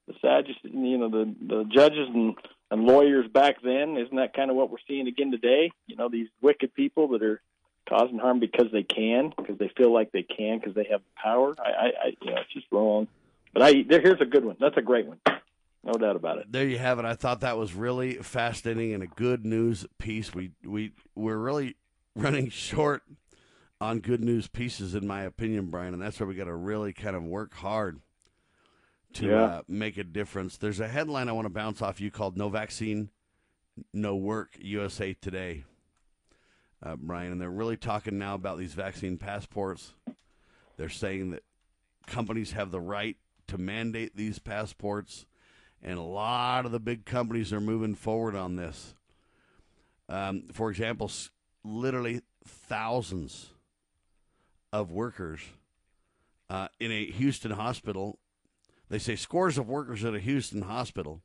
the Sadducees, you know, the the judges and and lawyers back then. Isn't that kind of what we're seeing again today? You know, these wicked people that are causing harm because they can, because they feel like they can, because they have power. I, I, I you know, it's just wrong. But I there, here's a good one. That's a great one. No doubt about it. There you have it. I thought that was really fascinating and a good news piece. We we we're really running [LAUGHS] short on good news pieces, in my opinion, Brian, and that's where we got to really kind of work hard to Yeah. uh, make a difference. There's a headline I want to bounce off you called "No Vaccine, No Work." USA Today, uh, Brian, and they're really talking now about these vaccine passports. They're saying that companies have the right to mandate these passports, and a lot of the big companies are moving forward on this. Um, for example, literally thousands of workers uh, in a Houston hospital. They say scores of workers at a Houston hospital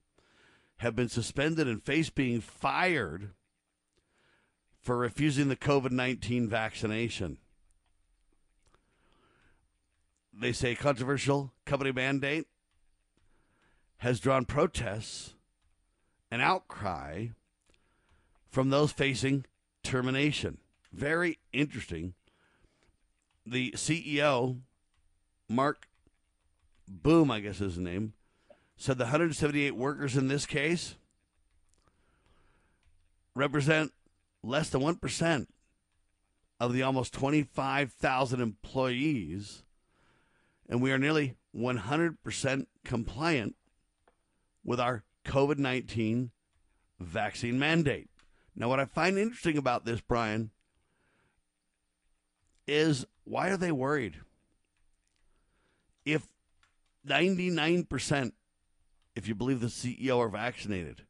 have been suspended and face being fired for refusing the COVID 19 vaccination. They say controversial company mandate has drawn protests and outcry from those facing termination. Very interesting. The CEO, Marc Boom, I guess is his name, said the 178 workers in this case represent less than 1% of the almost 25,000 employees, and we are nearly 100% compliant with our COVID 19 vaccine mandate. Now, what I find interesting about this, Brian, is why are they worried? If 99%, if you believe the CEO, are vaccinated,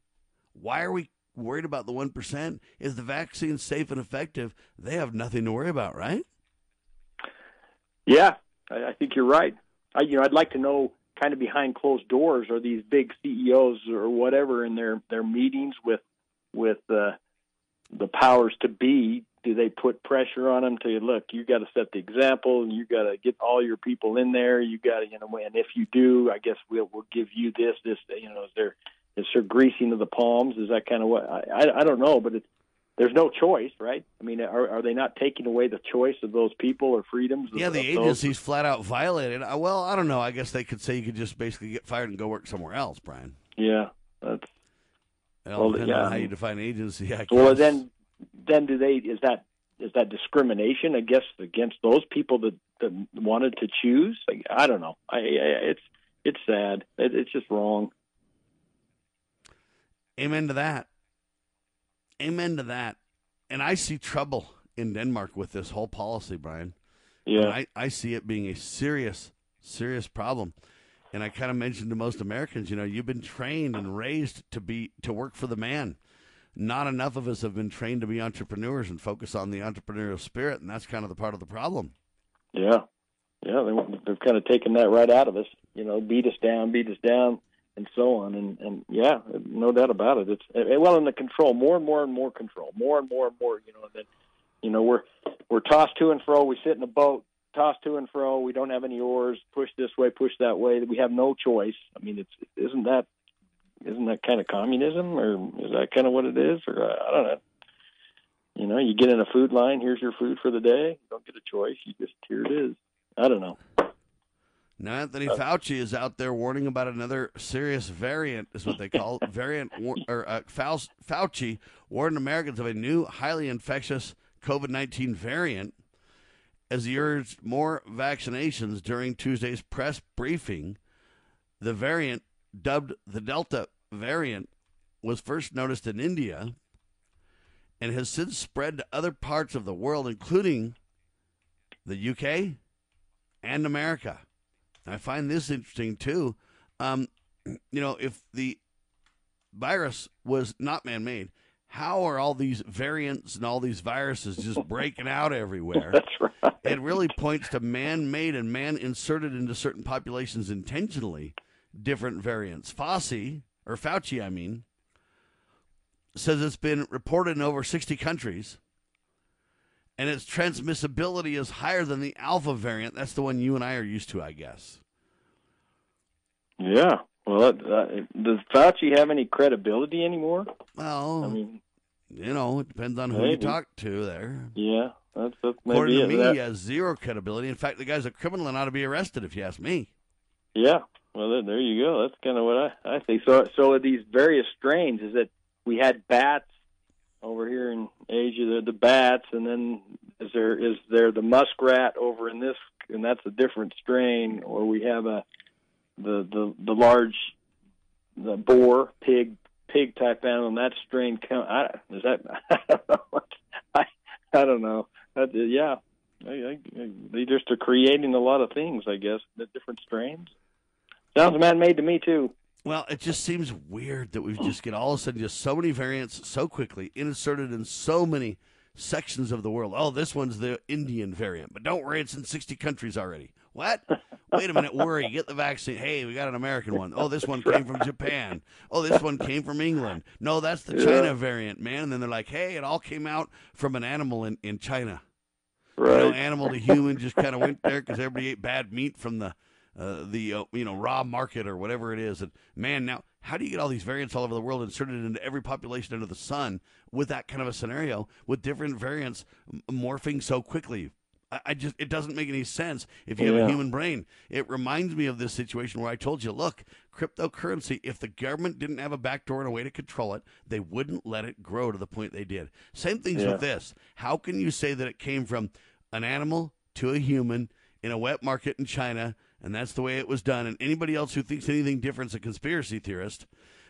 why are we worried about the 1%? Is the vaccine safe and effective? They have nothing to worry about, right? Yeah, I, think you're right. I, you know, I'd like to know kind of behind closed doors are these big CEOs or whatever in their their meetings with with uh, the powers to be. Do they put pressure on them to look? You got to set the example, and you got to get all your people in there. You got to, you know, and if you do, I guess we'll we'll give you this, this. You know, is there is there greasing of the palms? Is that kind of what? I I, I don't know, but it's there's no choice, right? I mean, are, are they not taking away the choice of those people or freedoms? Yeah, the agency's flat out violated. Uh, Well, I don't know. I guess they could say you could just basically get fired and go work somewhere else, Brian. Yeah, that's It all Well, depends yeah. on how you define agency. I well. Then, then do they? Is that is that discrimination against against those people that, that wanted to choose? Like, I don't know. I, I it's it's sad. It, it's just wrong. Amen to that. Amen to that. And I see trouble in Denmark with this whole policy, Brian. Yeah. I, I see it being a serious, serious problem. And I kind of mentioned to most Americans, you know, you've been trained and raised to be to work for the man. Not enough of us have been trained to be entrepreneurs and focus on the entrepreneurial spirit, and that's kind of the part of the problem. Yeah, yeah. They, they've kind of taken that right out of us. You know, beat us down, beat us down, and so on. And and yeah, no doubt about it. It's eh, well in the control, more and more and more control, more and more and more. You know, and then you know we're we're tossed to and fro. We sit in a boat, tossed to and fro. We don't have any oars. Push this way, push that way. We have no choice. I mean, it's isn't that isn't that kind of communism, or is that kind of what it is, or I don't know. You know, you get in a food line. Here's your food for the day. You don't get a choice. You just here it is. I don't know. Now, Anthony Fauci is out there warning about another serious variant, is what they call it. [LAUGHS] variant. Or uh, Fauci warned Americans of a new, highly infectious COVID 19 variant as he urged more vaccinations during Tuesday's press briefing. The variant, dubbed the Delta variant, was first noticed in India and has since spread to other parts of the world, including the UK and America. I find this interesting too. Um, you know, if the virus was not man made, how are all these variants and all these viruses just [LAUGHS] breaking out everywhere? That's right. It really points to man made and man inserted into certain populations intentionally different variants. Fauci, or Fauci, I mean, says it's been reported in over 60 countries and its transmissibility is higher than the alpha variant. That's the one you and I are used to, I guess. Yeah. Well, uh, does Fauci have any credibility anymore? Well, I mean, you know, it depends on who maybe. you talk to there. Yeah, that's, that's maybe According to me, that... he has zero credibility. In fact, the guy's a criminal and ought to be arrested, if you ask me. Yeah. Well, there you go. That's kind of what I, I think. So, so these various strains is that we had bats over here in Asia, the, the bats, and then is there is there the muskrat over in this, and that's a different strain, or we have a the the the large the boar pig pig type animal, and that strain come. I, is that I don't know. I I don't know. Yeah, I, I, they just are creating a lot of things, I guess, the different strains. Sounds man-made to me too. Well, it just seems weird that we just get all of a sudden just so many variants so quickly inserted in so many sections of the world. Oh, this one's the Indian variant, but don't worry, it's in 60 countries already. What? Wait a minute, worry, get the vaccine. Hey, we got an American one. Oh, this one came from Japan. Oh, this one came from England. No, that's the China yeah. variant, man. And then they're like, hey, it all came out from an animal in, in China. Right. You know, animal to human just kind of went there because everybody ate bad meat from the uh, the uh, you know raw market or whatever it is. And man, now how do you get all these variants all over the world inserted into every population under the sun with that kind of a scenario with different variants morphing so quickly? I, I just it doesn't make any sense if you have a human brain. It reminds me of this situation where I told you, look, cryptocurrency. If the government didn't have a backdoor and a way to control it, they wouldn't let it grow to the point they did. Same things yeah. with this. How can you say that it came from an animal to a human in a wet market in China? And that's the way it was done. And anybody else who thinks anything different is a conspiracy theorist.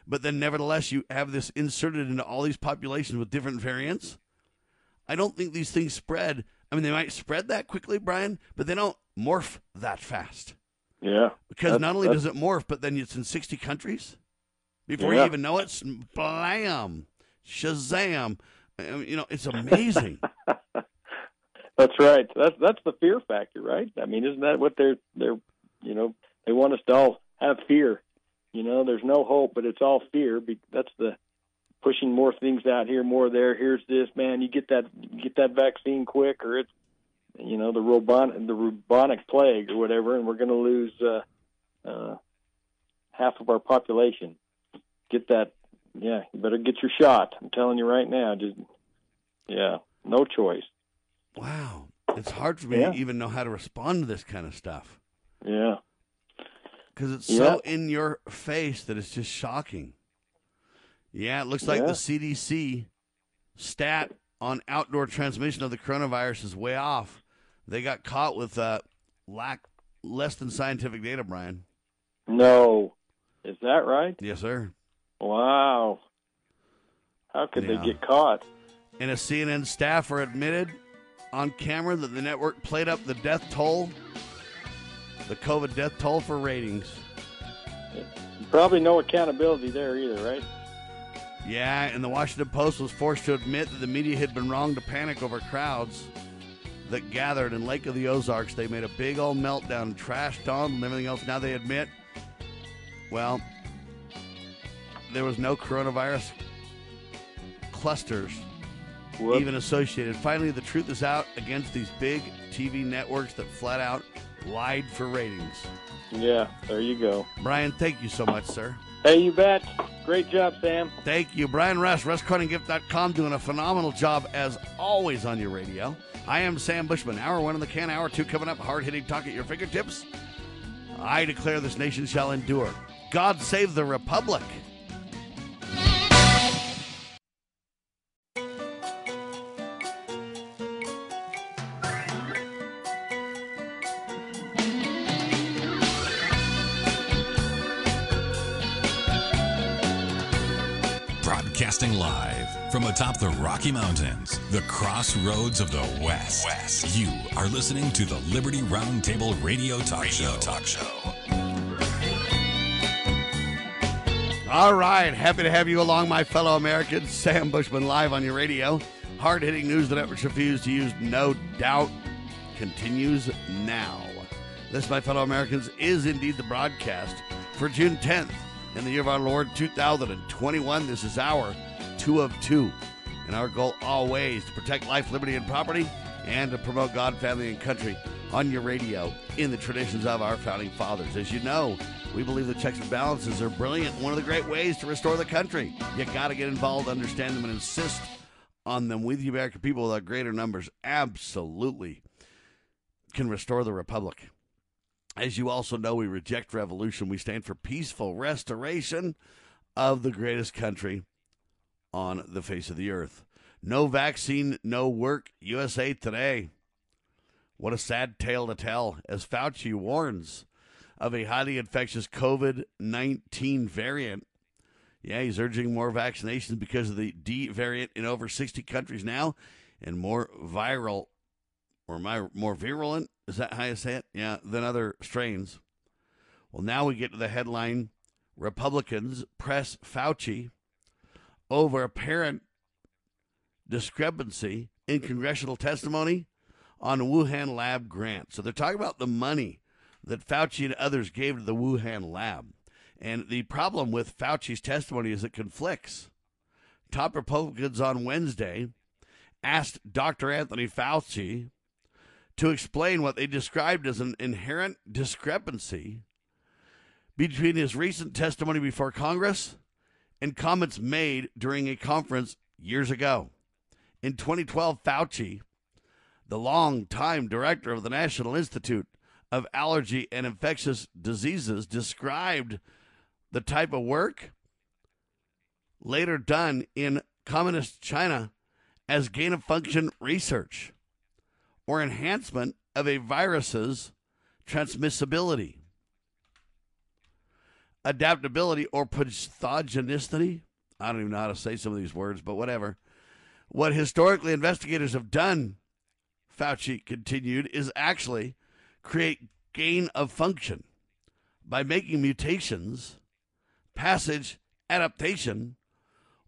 But then, nevertheless, you have this inserted into all these populations with different variants. I don't think these things spread. I mean, they might spread that quickly, Brian, but they don't morph that fast. Yeah. Because not only does it morph, but then it's in 60 countries. Before yeah. you even know it, blam, shazam. I mean, you know, it's amazing. [LAUGHS] that's right. That's that's the fear factor, right? I mean, isn't that what they're they're you know, they want us to all have fear. You know, there's no hope, but it's all fear. That's the pushing more things out here, more there. Here's this, man. You get that, get that vaccine quick, or it's, you know, the robonic, the bubonic plague or whatever, and we're going to lose uh, uh, half of our population. Get that, yeah. You better get your shot. I'm telling you right now. Just, yeah, no choice. Wow, it's hard for me yeah. to even know how to respond to this kind of stuff. Yeah. Because it's so in your face that it's just shocking. Yeah, it looks like yeah. the CDC stat on outdoor transmission of the coronavirus is way off. They got caught with uh, lack less than scientific data, Brian. No, is that right? Yes, sir. Wow. How could yeah. they get caught? And a CNN staffer admitted on camera that the network played up the death toll the COVID death toll for ratings. Probably no accountability there either, right? Yeah, and the Washington Post was forced to admit that the media had been wrong to panic over crowds that gathered in Lake of the Ozarks. They made a big old meltdown, trashed Donald and everything else. Now they admit, well, there was no coronavirus clusters even associated. Finally, the truth is out against these big TV networks that flat out lied for ratings. Yeah, there you go. Brian, thank you so much, sir. Hey, you bet. Great job, Sam. Thank you. Brian Russ, RussCoinandGift.com, doing a phenomenal job as always on your radio. I am Sam Bushman. Hour one in the can, hour two coming up. Hard hitting talk at your fingertips. I declare this nation shall endure. God save the Republic. Broadcasting live from atop the Rocky Mountains, the crossroads of the West. West. You are listening to the Liberty Roundtable Radio Talk Show. Talk Show. All right, happy to have you along, my fellow Americans. Sam Bushman live on your radio. Hard hitting news the networks refuse to use, no doubt, continues now. This, my fellow Americans, is indeed the broadcast for June 10th in the year of hour Lord 2021. This is our two of two. And our goal always to protect life, liberty, and property and to promote God, family, and country on your radio in the traditions of our founding fathers. As you know, we believe the checks and balances are brilliant. One of the great ways to restore the country. You got to get involved, understand them, and insist on them. We, the American people, with our greater numbers, absolutely can restore the republic. As you also know, we reject revolution. We stand for peaceful restoration of the greatest country on the face of the earth. No vaccine, no work. USA Today. What a sad tale to tell, as Fauci warns of a highly infectious COVID 19 variant. Yeah, he's urging more vaccinations because of the D variant in over 60 countries now and more viral or my, more virulent, is that how you say it? Yeah, than other strains. Well, now we get to the headline Republicans press Fauci over apparent discrepancy in congressional testimony on Wuhan lab grant. So they're talking about the money that Fauci and others gave to the Wuhan lab. And the problem with Fauci's testimony is it conflicts. Top Republicans on Wednesday asked Dr. Anthony Fauci to explain what they described as an inherent discrepancy between his recent testimony before Congress and comments made during a conference years ago. In 2012, Fauci, the long-time director of the National Institute of Allergy and Infectious Diseases, described the type of work later done in communist China as gain of function research or enhancement of a virus's transmissibility, adaptability, or pathogenicity. I don't even know how to say some of these words, but whatever. What historically investigators have done, Fauci continued, is actually create gain of function by making mutations, passage, adaptation,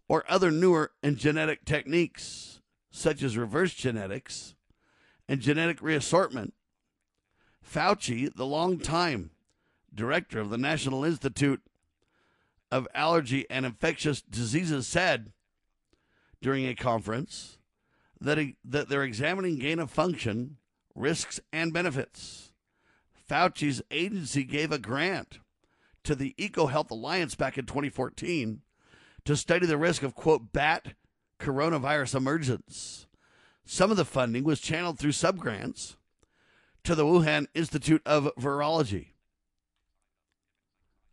or other newer and genetic techniques, such as reverse genetics and genetic reassortment. Fauci, the long-time director of the National Institute of Allergy and Infectious Diseases, said during a conference that, he, that they're examining gain of function, risks, and benefits. Fauci's agency gave a grant to the EcoHealth Alliance back in 2014 to study the risk of, quote, bat coronavirus emergence. Some of the funding was channeled through subgrants to the Wuhan Institute of Virology.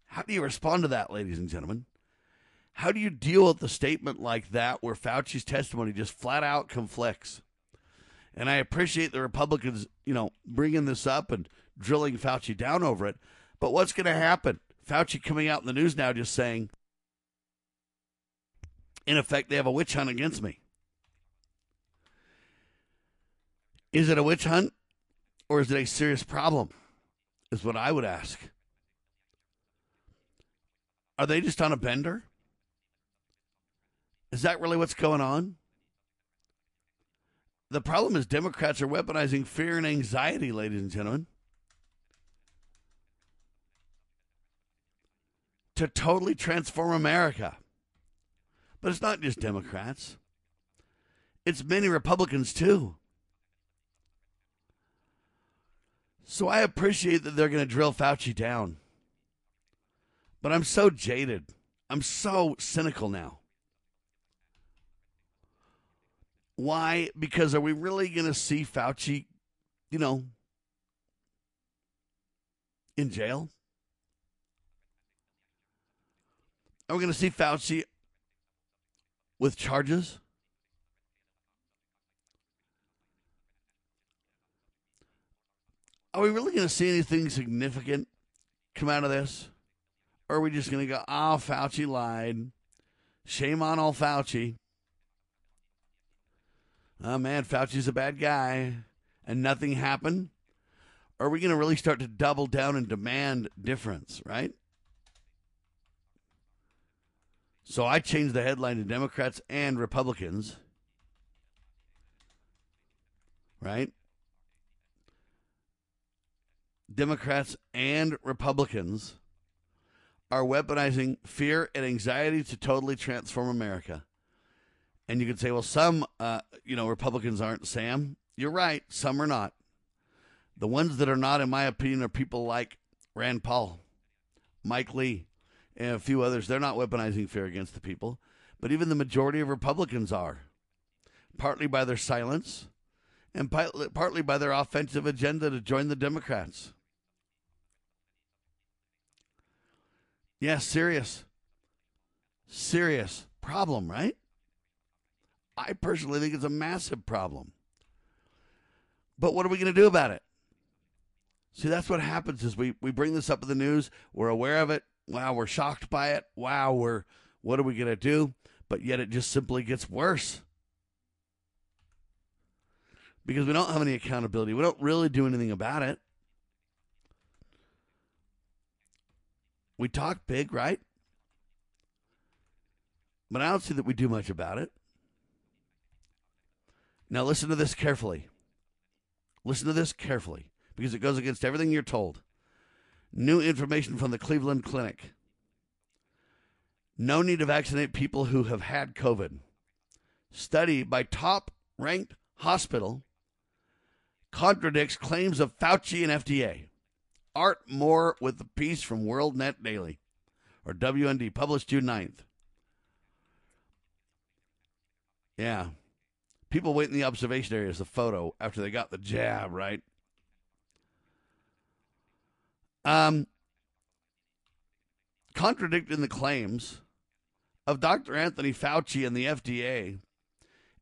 How do you respond to that, ladies and gentlemen? How do you deal with a statement like that where Fauci's testimony just flat out conflicts? And I appreciate the Republicans, you know, bringing this up and drilling Fauci down over it. But what's going to happen? Fauci coming out in the news now just saying, in effect, they have a witch hunt against me. Is it a witch hunt or is it a serious problem? Is what I would ask. Are they just on a bender? Is that really what's going on? The problem is Democrats are weaponizing fear and anxiety, ladies and gentlemen, to totally transform America. But it's not just Democrats, it's many Republicans too. So I appreciate that they're going to drill Fauci down. But I'm so jaded. I'm so cynical now. Why? Because are we really going to see Fauci, you know, in jail? Are we going to see Fauci with charges? Are we really going to see anything significant come out of this? Or are we just going to go, oh, Fauci lied. Shame on all Fauci. Oh, man, Fauci's a bad guy. And nothing happened? Or are we going to really start to double down and demand difference, right? So I changed the headline to Democrats and Republicans. Right? Democrats and Republicans are weaponizing fear and anxiety to totally transform America. And you could say, well, some, uh, you know, Republicans aren't, Sam. You're right. Some are not. The ones that are not, in my opinion, are people like Rand Paul, Mike Lee, and a few others. They're not weaponizing fear against the people. But even the majority of Republicans are, partly by their silence and partly by their offensive agenda to join the Democrats. Yeah, serious. Serious problem, right? I personally think it's a massive problem. But what are we going to do about it? See, that's what happens is we, we bring this up in the news, we're aware of it, wow, we're shocked by it, wow, we're what are we going to do? But yet it just simply gets worse. Because we don't have any accountability. We don't really do anything about it. We talk big, right? But I don't see that we do much about it. Now, listen to this carefully. Listen to this carefully because it goes against everything you're told. New information from the Cleveland Clinic. No need to vaccinate people who have had COVID. Study by top ranked hospital contradicts claims of Fauci and FDA. Art Moore with the piece from World Net Daily, or WND, published June 9th. Yeah. People wait in the observation area as a photo after they got the jab, right? Um, contradicting the claims of Dr. Anthony Fauci and the FDA,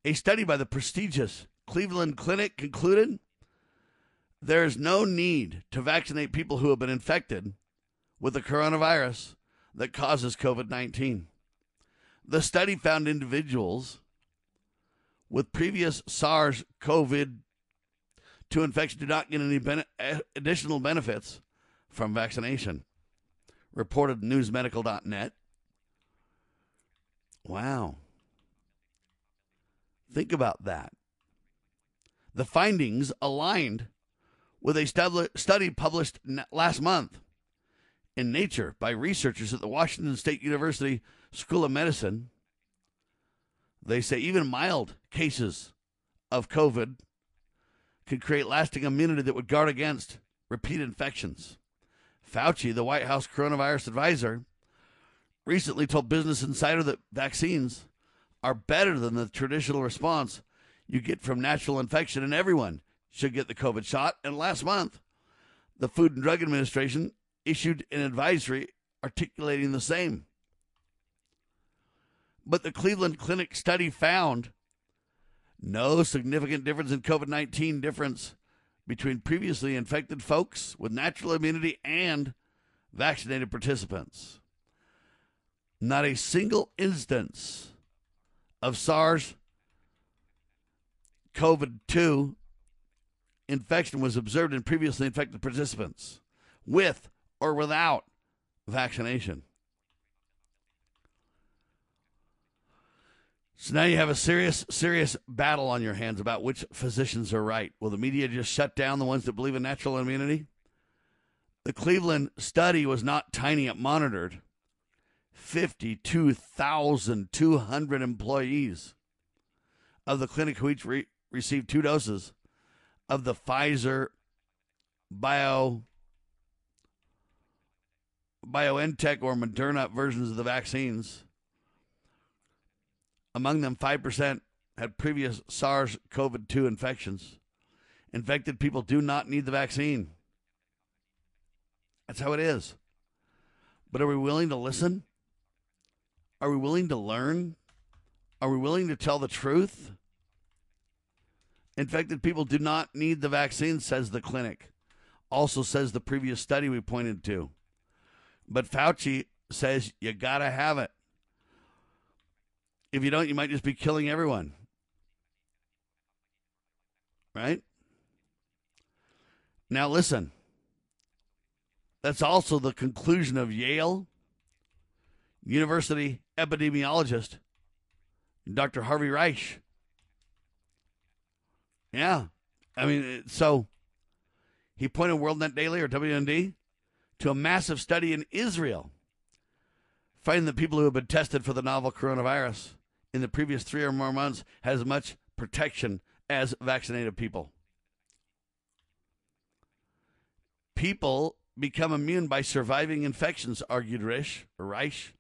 a study by the prestigious Cleveland Clinic concluded there is no need to vaccinate people who have been infected with the coronavirus that causes COVID 19. The study found individuals with previous SARS CoV 2 infection do not get any ben- additional benefits from vaccination, reported newsmedical.net. Wow. Think about that. The findings aligned with a study published last month in Nature by researchers at the Washington State University School of Medicine. They say even mild cases of COVID could create lasting immunity that would guard against repeat infections. Fauci, the White House coronavirus advisor, recently told Business Insider that vaccines are better than the traditional response you get from natural infection, and everyone should get the COVID shot. And last month, the Food and Drug Administration issued an advisory articulating the same. But the Cleveland Clinic study found no significant difference in COVID 19 difference between previously infected folks with natural immunity and vaccinated participants. Not a single instance of SARS CoV 2 infection was observed in previously infected participants with or without vaccination. So now you have a serious, serious battle on your hands about which physicians are right. Will the media just shut down the ones that believe in natural immunity? The Cleveland study was not tiny, it monitored 52,200 employees of the clinic who each re- received two doses of the Pfizer bio BioNTech or Moderna versions of the vaccines. Among them, 5% had previous SARS CoV 2 infections. Infected people do not need the vaccine. That's how it is. But are we willing to listen? Are we willing to learn? Are we willing to tell the truth? Infected people do not need the vaccine, says the clinic. Also, says the previous study we pointed to. But Fauci says you got to have it. If you don't, you might just be killing everyone. Right? Now, listen. That's also the conclusion of Yale University epidemiologist Dr. Harvey Risch. Yeah. I mean, so he pointed WorldNet Daily or WND to a massive study in Israel, finding that people who have been tested for the novel coronavirus in the previous three or more months has as much protection as vaccinated people. People become immune by surviving infections, argued Risch.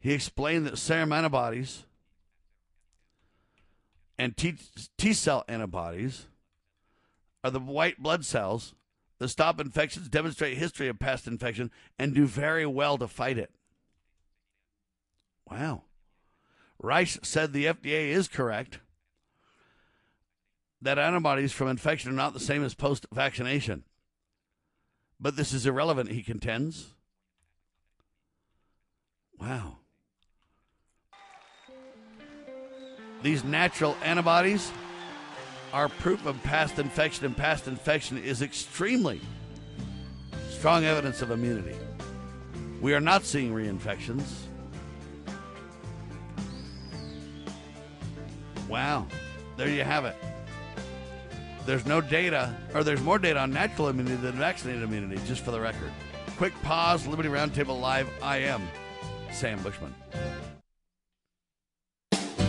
He explained that serum antibodies and T, cell antibodies are the white blood cells that stop infections, demonstrate history of past infection, and do very well to fight it. Wow. Risch said the FDA is correct that antibodies from infection are not the same as post vaccination. But this is irrelevant, he contends. Wow. These natural antibodies are proof of past infection, and past infection is extremely strong evidence of immunity. We are not seeing reinfections. Wow. There you have it. There's no data, or there's more data on natural immunity than vaccinated immunity, just for the record. Quick pause, Liberty Roundtable Live. I am Sam Bushman.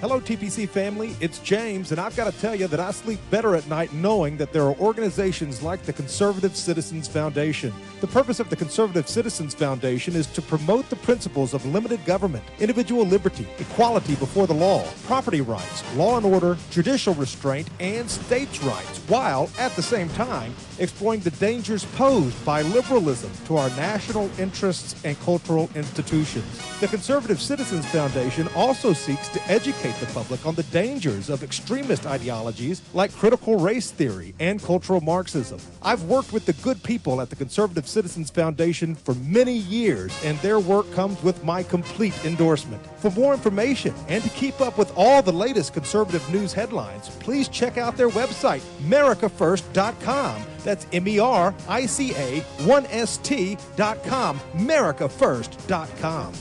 Hello, TPC family. It's James, and I've got to tell you that I sleep better at night knowing that there are organizations like the Conservative Citizens Foundation. The purpose of the Conservative Citizens Foundation is to promote the principles of limited government, individual liberty, equality before the law, property rights, law and order, judicial restraint, and states' rights, while at the same time exploring the dangers posed by liberalism to our national interests and cultural institutions. The Conservative Citizens Foundation also seeks to educate the public on the dangers of extremist ideologies like critical race theory and cultural Marxism. I've worked with the good people at the Conservative Citizens Foundation for many years, and their work comes with my complete endorsement. For more information and to keep up with all the latest conservative news headlines, please check out their website, mericafirst.com. That's M E R I C A 1 S T.com, mericafirst.com.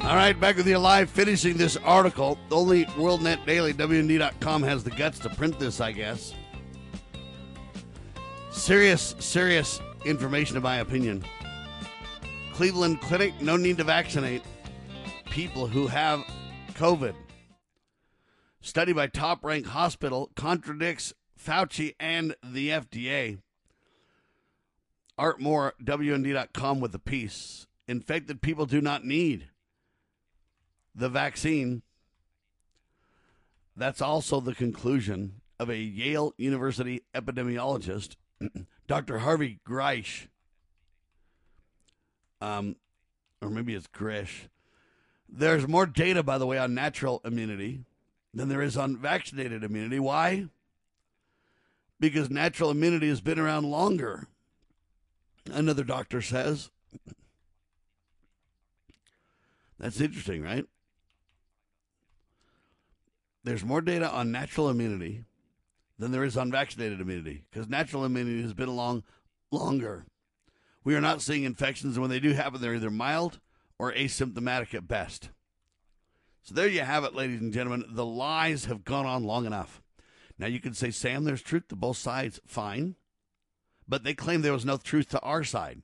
All right, back with you live, finishing this article. Only WorldNet Daily, WND.com has the guts to print this, I guess. Serious, serious information, in my opinion. Cleveland Clinic, no need to vaccinate people who have COVID. Study by top ranked hospital contradicts Fauci and the FDA. Art Moore, WND.com with the piece. Infected people do not need the vaccine. That's also the conclusion of a Yale University epidemiologist, [CLEARS THROAT] Dr. Harvey Greisch. Um, or maybe it's Grish. There's more data, by the way, on natural immunity than there is on vaccinated immunity. Why? Because natural immunity has been around longer. Another doctor says. That's interesting, right? There's more data on natural immunity than there is on vaccinated immunity because natural immunity has been along longer. We are not seeing infections, and when they do happen, they're either mild or asymptomatic at best. So there you have it, ladies and gentlemen. The lies have gone on long enough. Now you can say, Sam, there's truth to both sides. Fine. But they claim there was no truth to our side.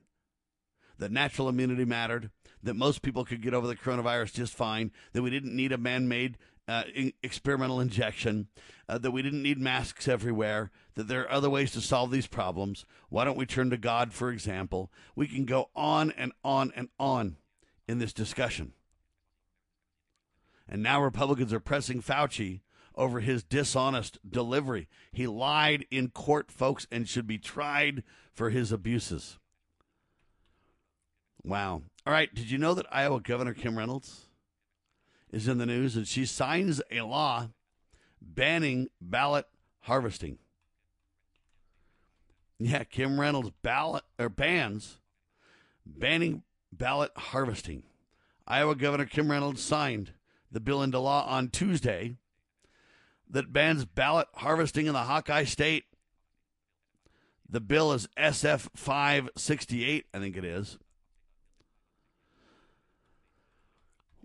That natural immunity mattered, that most people could get over the coronavirus just fine, that we didn't need a man made uh, experimental injection, uh, that we didn't need masks everywhere, that there are other ways to solve these problems. Why don't we turn to God, for example? We can go on and on and on in this discussion. And now Republicans are pressing Fauci over his dishonest delivery. He lied in court, folks, and should be tried for his abuses. Wow. All right. Did you know that Iowa Governor Kim Reynolds is in the news and she signs a law banning ballot harvesting? Yeah, Kim Reynolds ballot or bans banning ballot harvesting. Iowa Governor Kim Reynolds signed the bill into law on Tuesday that bans ballot harvesting in the Hawkeye State. The bill is SF 568, I think it is,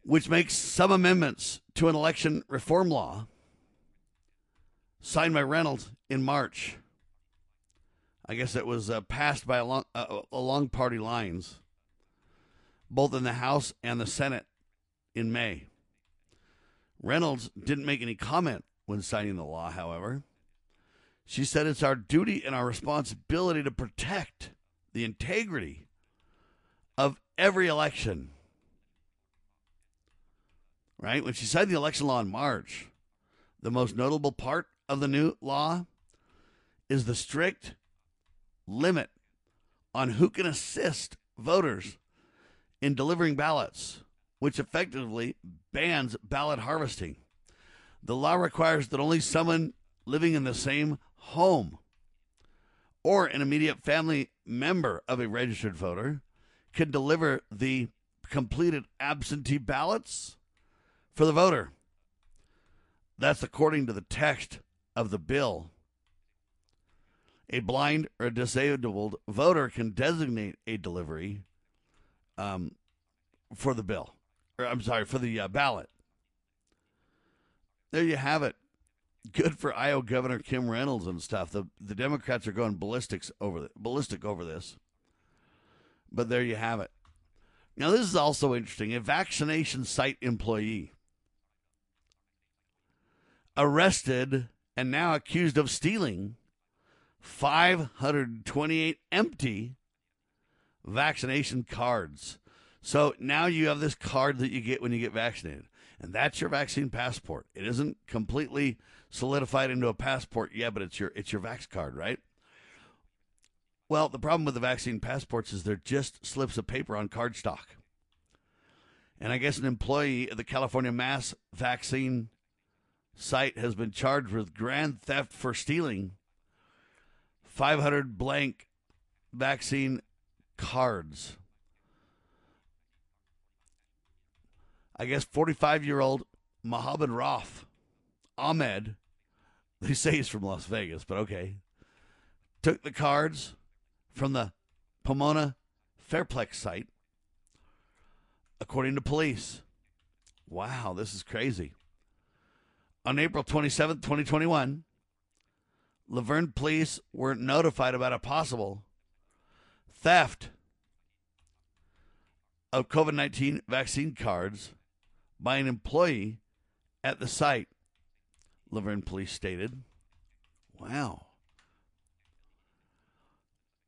which makes some amendments to an election reform law signed by Reynolds in March. I guess it was uh, passed by along, uh, along party lines, both in the House and the Senate in May. Reynolds didn't make any comment when signing the law, however. She said it's our duty and our responsibility to protect the integrity of every election. Right? When she signed the election law in March, the most notable part of the new law is the strict limit on who can assist voters in delivering ballots, which effectively bans ballot harvesting. The law requires that only someone living in the same home or an immediate family member of a registered voter can deliver the completed absentee ballots for the voter. That's according to the text of the bill. A blind or disabled voter can designate a delivery um, for the bill, or I'm sorry, for the uh, ballot. There you have it. Good for Iowa Governor Kim Reynolds and stuff. The the Democrats are going ballistics over the, ballistic over this. But there you have it. Now this is also interesting. A vaccination site employee arrested and now accused of stealing 528 empty vaccination cards. So now you have this card that you get when you get vaccinated and that's your vaccine passport. It isn't completely solidified into a passport yet, but it's your it's your vax card, right? Well, the problem with the vaccine passports is they're just slips of paper on cardstock. And I guess an employee at the California Mass Vaccine site has been charged with grand theft for stealing 500 blank vaccine cards. I guess 45 year old Mohammed Raf Ahmed, they say he's from Las Vegas, but okay, took the cards from the Pomona Fairplex site, according to police. Wow, this is crazy. On April 27th, 2021, La Verne police were notified about a possible theft of COVID 19 vaccine cards by an employee at the site, La Verne police stated. Wow.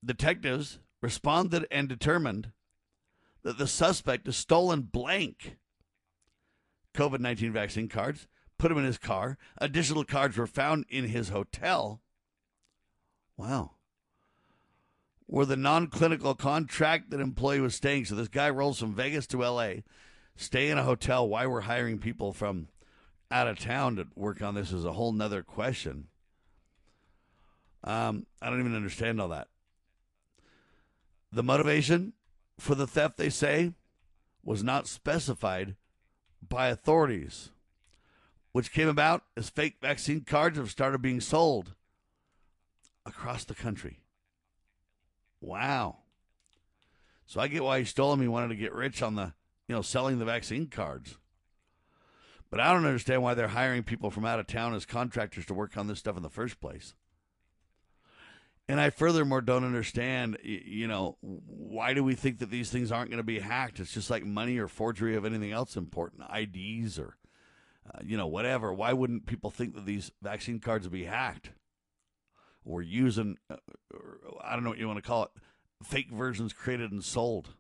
detectives responded and determined that the suspect has stolen blank COVID 19 vaccine cards, put them in his car. Additional cards were found in his hotel. Wow. Where the non clinical contracted employee was staying. So this guy rolls from Vegas to LA, stay in a hotel. Why we're hiring people from out of town to work on this is a whole nother question. Um, I don't even understand all that. The motivation for the theft, they say, was not specified by authorities, which came about as fake vaccine cards have started being sold across the country. Wow. So I get why he stole them. He wanted to get rich on the, you know, selling the vaccine cards. But I don't understand why they're hiring people from out of town as contractors to work on this stuff in the first place. And I furthermore don't understand, you know, why do we think that these things aren't going to be hacked? It's just like money or forgery of anything else important, IDs or, uh, you know, whatever. Why wouldn't people think that these vaccine cards would be hacked? Or using, uh, or, I don't know what you want to call it, fake versions created and sold.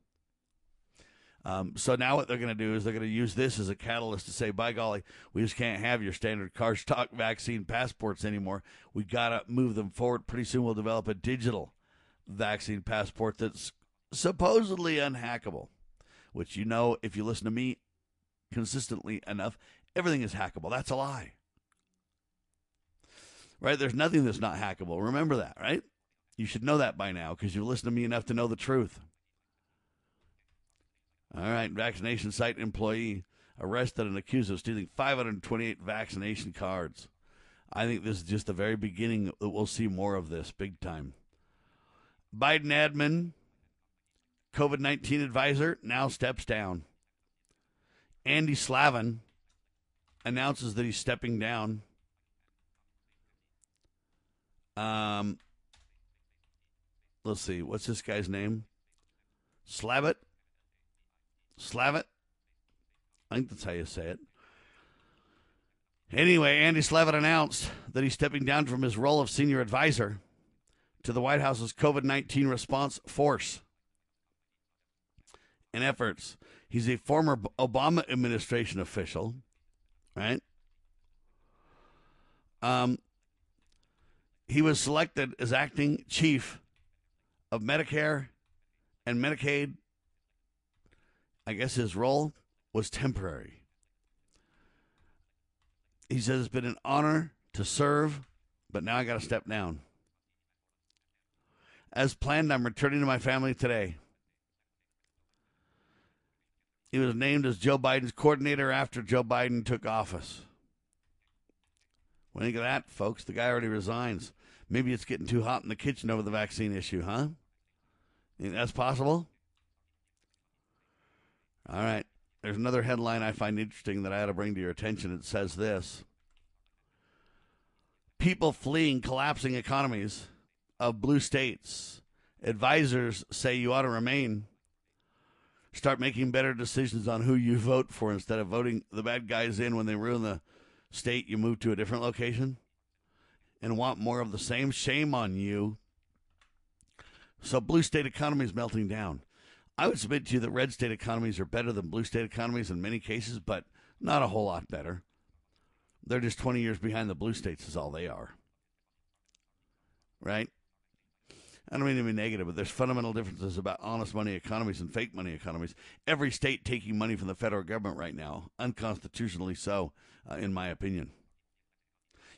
Um, so now what they're going to do is they're going to use this as a catalyst to say, by golly, we just can't have your standard car stock vaccine passports anymore. We got to move them forward. Pretty soon we'll develop a digital vaccine passport that's supposedly unhackable, which you know, if you listen to me consistently enough, everything is hackable. That's a lie. Right? There's nothing that's not hackable. Remember that, right? You should know that by now because you've listened to me enough to know the truth. All right, vaccination site employee arrested and accused of stealing 528 vaccination cards. I think this is just the very beginning that we'll see more of this big time. Biden admin, COVID 19 advisor, now steps down. Andy Slavin announces that he's stepping down. Um, let's see, what's this guy's name? Slavitt? Slavitt? I think that's how you say it. Anyway, Andy Slavitt announced that he's stepping down from his role of senior advisor to the White House's COVID 19 response force and efforts. He's a former Obama administration official, right? Um, he was selected as acting chief of Medicare and Medicaid. I guess his role was temporary. He says it's been an honor to serve, but now I got to step down. As planned, I'm returning to my family today. He was named as Joe Biden's coordinator after Joe Biden took office. You think of that, folks? The guy already resigns. Maybe it's getting too hot in the kitchen over the vaccine issue, huh? Think that's possible? All right. There's another headline I find interesting that I ought to bring to your attention. It says this People fleeing collapsing economies of blue states. Advisors say you ought to remain. Start making better decisions on who you vote for instead of voting the bad guys in when they ruin the state. You move to a different location and want more of the same. Shame on you. So, blue state economy is melting down. I would submit to you that red state economies are better than blue state economies in many cases, but not a whole lot better. They're just 20 years behind the blue states, is all they are. Right? I don't mean to be negative, but there's fundamental differences about honest money economies and fake money economies. Every state taking money from the federal government right now, unconstitutionally so, uh, in my opinion.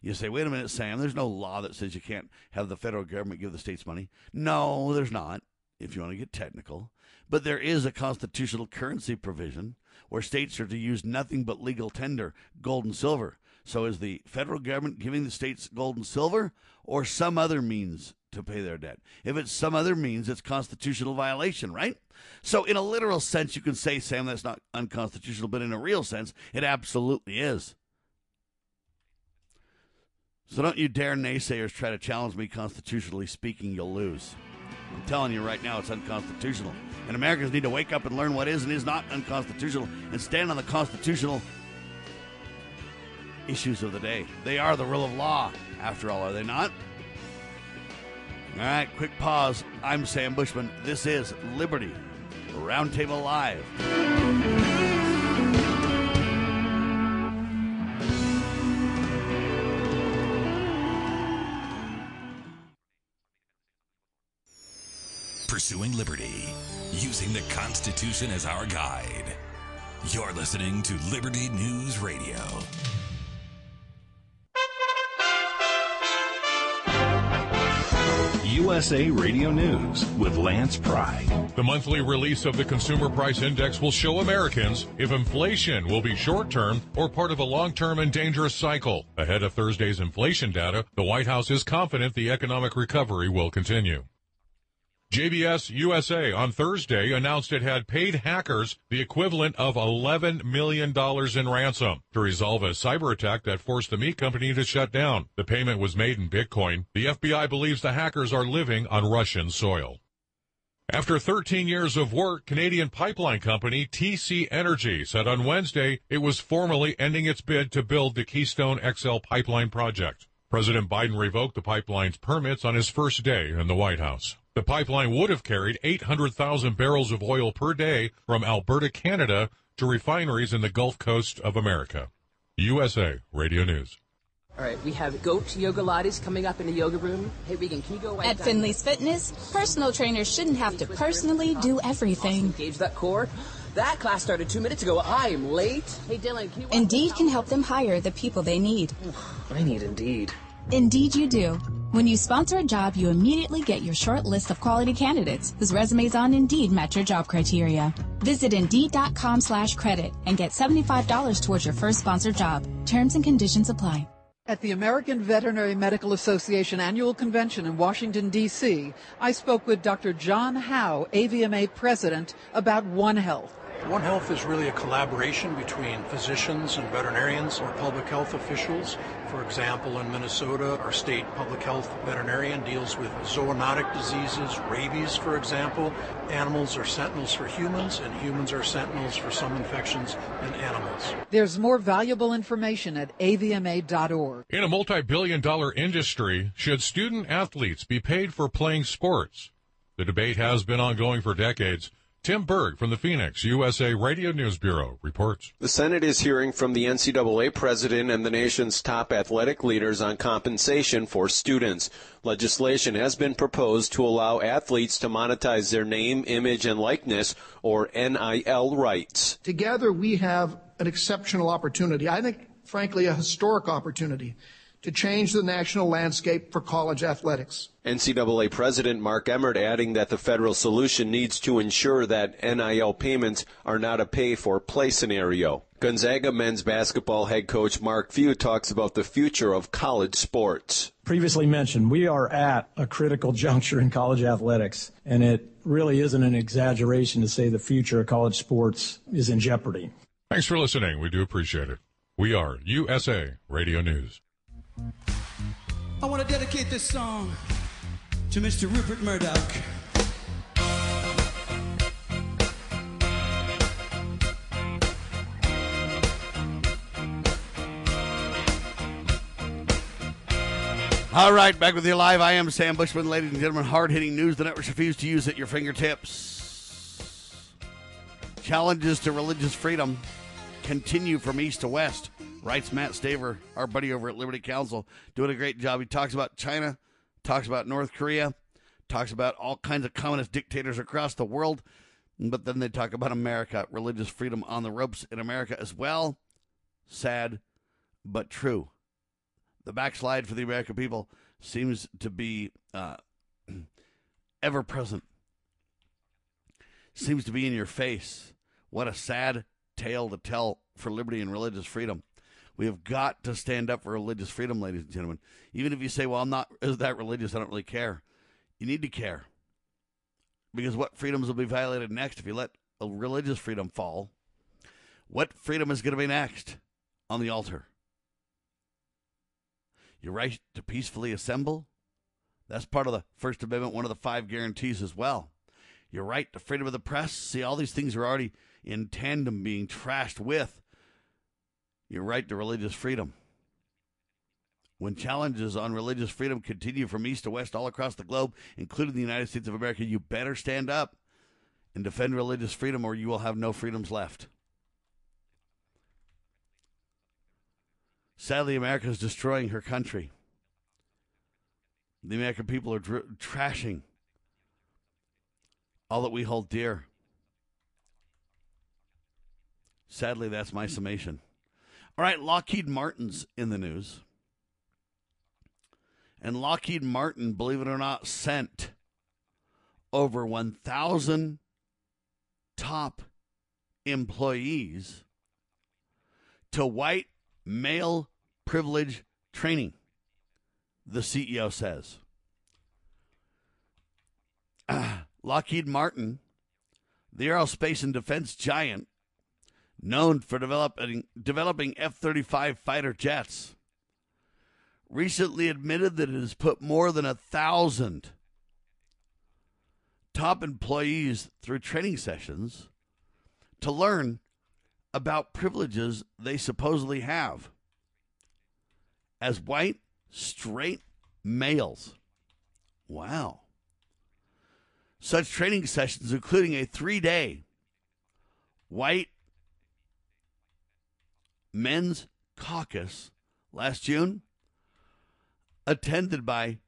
You say, wait a minute, Sam, there's no law that says you can't have the federal government give the states money. No, there's not, if you want to get technical. But there is a constitutional currency provision where states are to use nothing but legal tender, gold and silver. So is the federal government giving the states gold and silver or some other means to pay their debt? If it's some other means, it's constitutional violation, right? So in a literal sense, you can say, Sam, that's not unconstitutional, but in a real sense, it absolutely is. So don't you dare naysayers try to challenge me constitutionally speaking, you'll lose. I'm telling you right now, it's unconstitutional. And Americans need to wake up and learn what is and is not unconstitutional and stand on the constitutional issues of the day. They are the rule of law, after all, are they not? All right, quick pause. I'm Sam Bushman. This is Liberty Roundtable Live. Pursuing liberty, using the Constitution as our guide. You're listening to Liberty News Radio. USA Radio News with Lance Pry. The monthly release of the Consumer Price Index will show Americans if inflation will be short term or part of a long term and dangerous cycle. Ahead of Thursday's inflation data, the White House is confident the economic recovery will continue. JBS USA on Thursday announced it had paid hackers the equivalent of $11 million in ransom to resolve a cyber attack that forced the meat company to shut down. The payment was made in Bitcoin. The FBI believes the hackers are living on Russian soil. After 13 years of work, Canadian pipeline company TC Energy said on Wednesday it was formally ending its bid to build the Keystone XL pipeline project. President Biden revoked the pipeline's permits on his first day in the White House. The pipeline would have carried 800,000 barrels of oil per day from Alberta, Canada to refineries in the Gulf Coast of America. USA Radio News. All right, we have goat yoga lattes coming up in the yoga room. Hey, Regan, can you go At Finley's Fitness, personal trainers shouldn't have to personally do everything. Engage that core. That class started two minutes ago. I am late. Hey, Dylan, can you? Indeed can help them hire the people they need. I need Indeed. Indeed, you do. When you sponsor a job, you immediately get your short list of quality candidates whose resumes on Indeed match your job criteria. Visit Indeed.com slash credit and get $75 towards your first sponsored job. Terms and conditions apply. At the American Veterinary Medical Association annual convention in Washington, D.C., I spoke with Dr. John Howe, AVMA president, about One Health. One Health is really a collaboration between physicians and veterinarians or public health officials. For example, in Minnesota, our state public health veterinarian deals with zoonotic diseases, rabies, for example. Animals are sentinels for humans, and humans are sentinels for some infections in animals. There's more valuable information at avma.org. In a multi billion dollar industry, should student athletes be paid for playing sports? The debate has been ongoing for decades. Tim Berg from the Phoenix USA Radio News Bureau reports. The Senate is hearing from the NCAA president and the nation's top athletic leaders on compensation for students. Legislation has been proposed to allow athletes to monetize their name, image, and likeness, or NIL rights. Together, we have an exceptional opportunity. I think, frankly, a historic opportunity to change the national landscape for college athletics. NCAA President Mark Emmert adding that the federal solution needs to ensure that NIL payments are not a pay for play scenario. Gonzaga men's basketball head coach Mark Few talks about the future of college sports. Previously mentioned, we are at a critical [LAUGHS] juncture in college athletics, and it really isn't an exaggeration to say the future of college sports is in jeopardy. Thanks for listening. We do appreciate it. We are USA Radio News. I want to dedicate this song to Mr. Rupert Murdoch. All right, back with you live. I am Sam Bushman, ladies and gentlemen. Hard hitting news the networks refuse to use at your fingertips. Challenges to religious freedom continue from east to west, writes Mat Staver, our buddy over at Liberty Counsel, doing a great job. He talks about China, talks about North Korea, talks about all kinds of communist dictators across the world, but then they talk about America, religious freedom on the ropes in America as well. Sad, but true. The backslide for the American people seems to be uh, [CLEARS THROAT] ever present, seems to be in your face. What a sad tale to tell for liberty and religious freedom. We have got to stand up for religious freedom, ladies and gentlemen. Even if you say, well, I'm not [LAUGHS] that religious, I don't really care. You need to care. Because what freedoms will be violated next if you let a religious freedom fall? What freedom is going to be next on the altar? Your right to peacefully assemble? That's part of the First Amendment, one of the five guarantees as well. Your right to freedom of the press? See, all these things are already in tandem being trashed with your right to religious freedom. When challenges on religious freedom continue from east to west all across the globe, including the United States of America, you better stand up and defend religious freedom or you will have no freedoms left. Sadly, America is destroying her country. The American people are dr- trashing all that we hold dear. Sadly, that's my summation. All right, Lockheed Martin's in the news. And Lockheed Martin, believe it or not, sent over 1,000 top employees to white male privilege training, the CEO says. [CLEARS THROAT] Lockheed Martin, the aerospace and defense giant, known for developing developing F-35 fighter jets, recently admitted that it has put more than a thousand top employees through training sessions to learn about privileges they supposedly have as white, straight males. Wow. Such training sessions, including a three day white men's caucus last June, attended by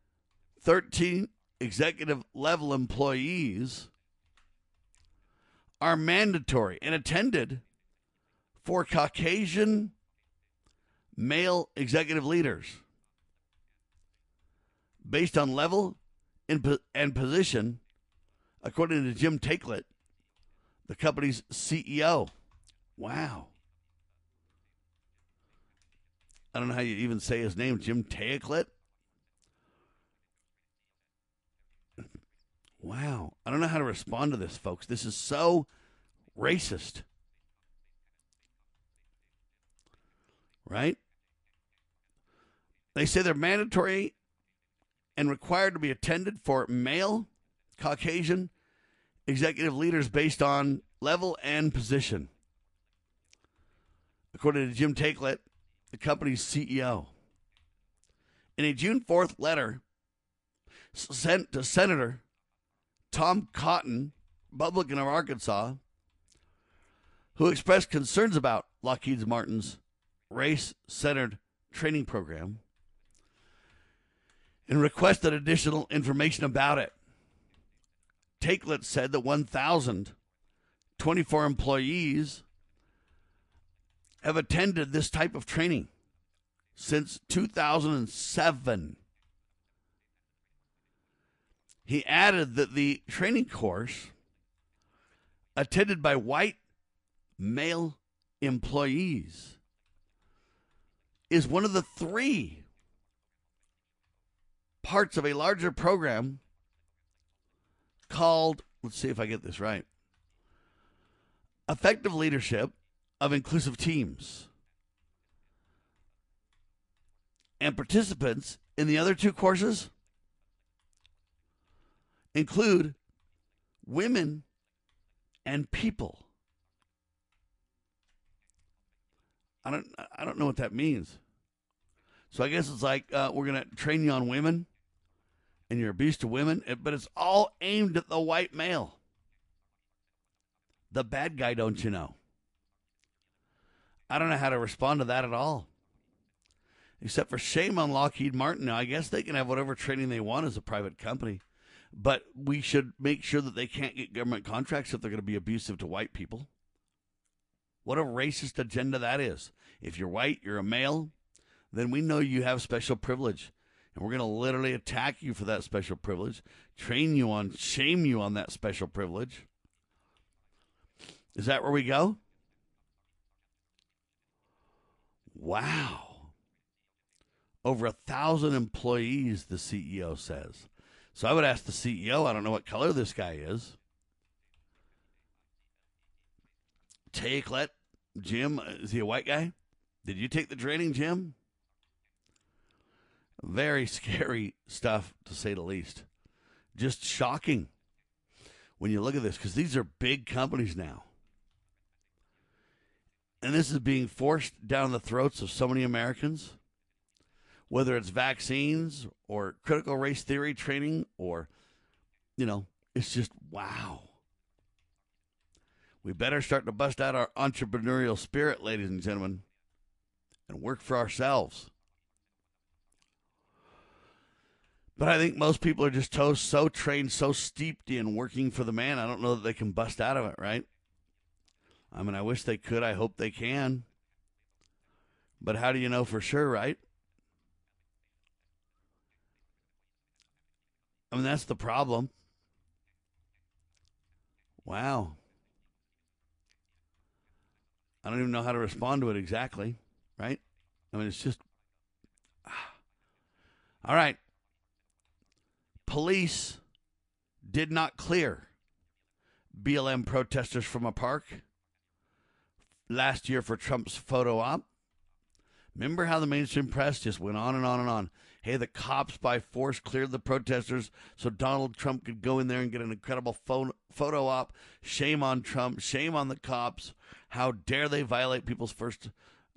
13 executive level employees, are mandatory and attended for Caucasian male executive leaders based on level and position, according to Jim Taiclet, the company's CEO. Wow. I don't know how you even say his name, Jim Taiclet. Wow. I don't know how to respond to this, folks. This is so racist. Right? They say they're mandatory and required to be attended for male Caucasian executive leaders based on level and position. According to Jim Taiclet, the company's CEO. In a June 4th letter sent to Senator Tom Cotton, Republican of Arkansas, who expressed concerns about Lockheed Martin's race centered training program and requested additional information about it. Taiclet said that 1,024 employees have attended this type of training since 2007. He added that the training course, attended by white male employees, is one of the three parts of a larger program called, let's see if I get this right, Effective Leadership of Inclusive Teams. And participants in the other two courses include women and people. I don't I don't know what that means. So I guess it's like uh, we're gonna train you on women, and you're abused to women, eh, but it's all aimed at the white male, the bad guy. Don't you know? I don't know how to respond to that at all. Except for shame on Lockheed Martin. Now I guess they can have whatever training they want as a private company, but we should make sure that they can't get government contracts if they're going to be abusive to white people. What a racist agenda that is. If you're white, you're a male, then we know you have special privilege. And we're going to literally attack you for that special privilege, train you on, shame you on that special privilege. Is that where we go? Wow. Over a thousand employees, the CEO says. So I would ask the CEO, I don't know what color this guy is. Taiclet, Jim, is he a white guy? Did you take the training, Jim? Very scary stuff, to say the least. Just shocking when you look at this, because these are big companies now. And this is being forced down the throats of so many Americans. whether it's vaccines or critical race theory training or, you know, it's just wow. We better start to bust out our entrepreneurial spirit, ladies and gentlemen, and work for ourselves. But I think most people are just so, trained, so steeped in working for the man. I don't know that they can bust out of it, right? I mean, I wish they could. I hope they can. But how do you know for sure, right? I mean, that's the problem. Wow. I don't even know how to respond to it exactly, right? I mean, it's just. [SIGHS] All right. Police did not clear BLM protesters from a park last year for Trump's photo op. Remember how the mainstream press just went on and on and on. Hey, the cops by force cleared the protesters so Donald Trump could go in there and get an incredible photo, photo op. Shame on Trump. Shame on the cops. How dare they violate people's First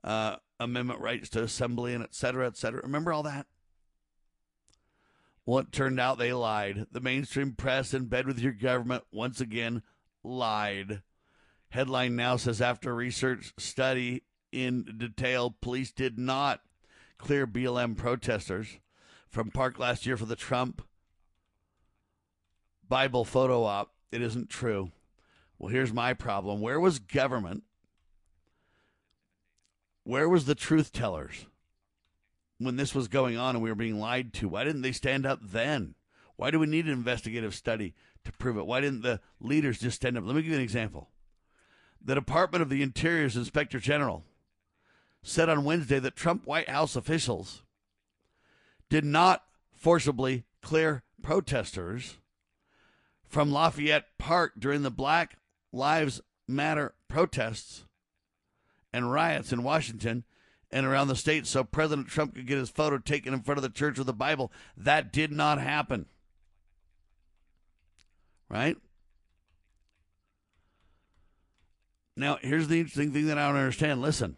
uh, Amendment rights to assembly and et cetera, et cetera. Remember all that? Well, it turned out they lied. The mainstream press, in bed with your government, once again lied. Headline now says after research study in detail, police did not clear BLM protesters from park last year for the Trump Bible photo op. It isn't true. Well, here's my problem. Where was government? Where was the truth tellers when this was going on and we were being lied to? Why didn't they stand up then? Why do we need an investigative study to prove it? Why didn't the leaders just stand up? Let me give you an example. The Department of the Interior's Inspector General said on Wednesday that Trump White House officials did not forcibly clear protesters from Lafayette Park during the Black Lives Matter protests and riots in Washington and around the state so President Trump could get his photo taken in front of the church with the Bible. That did not happen. Right? Now, here's the interesting thing that I don't understand. Listen,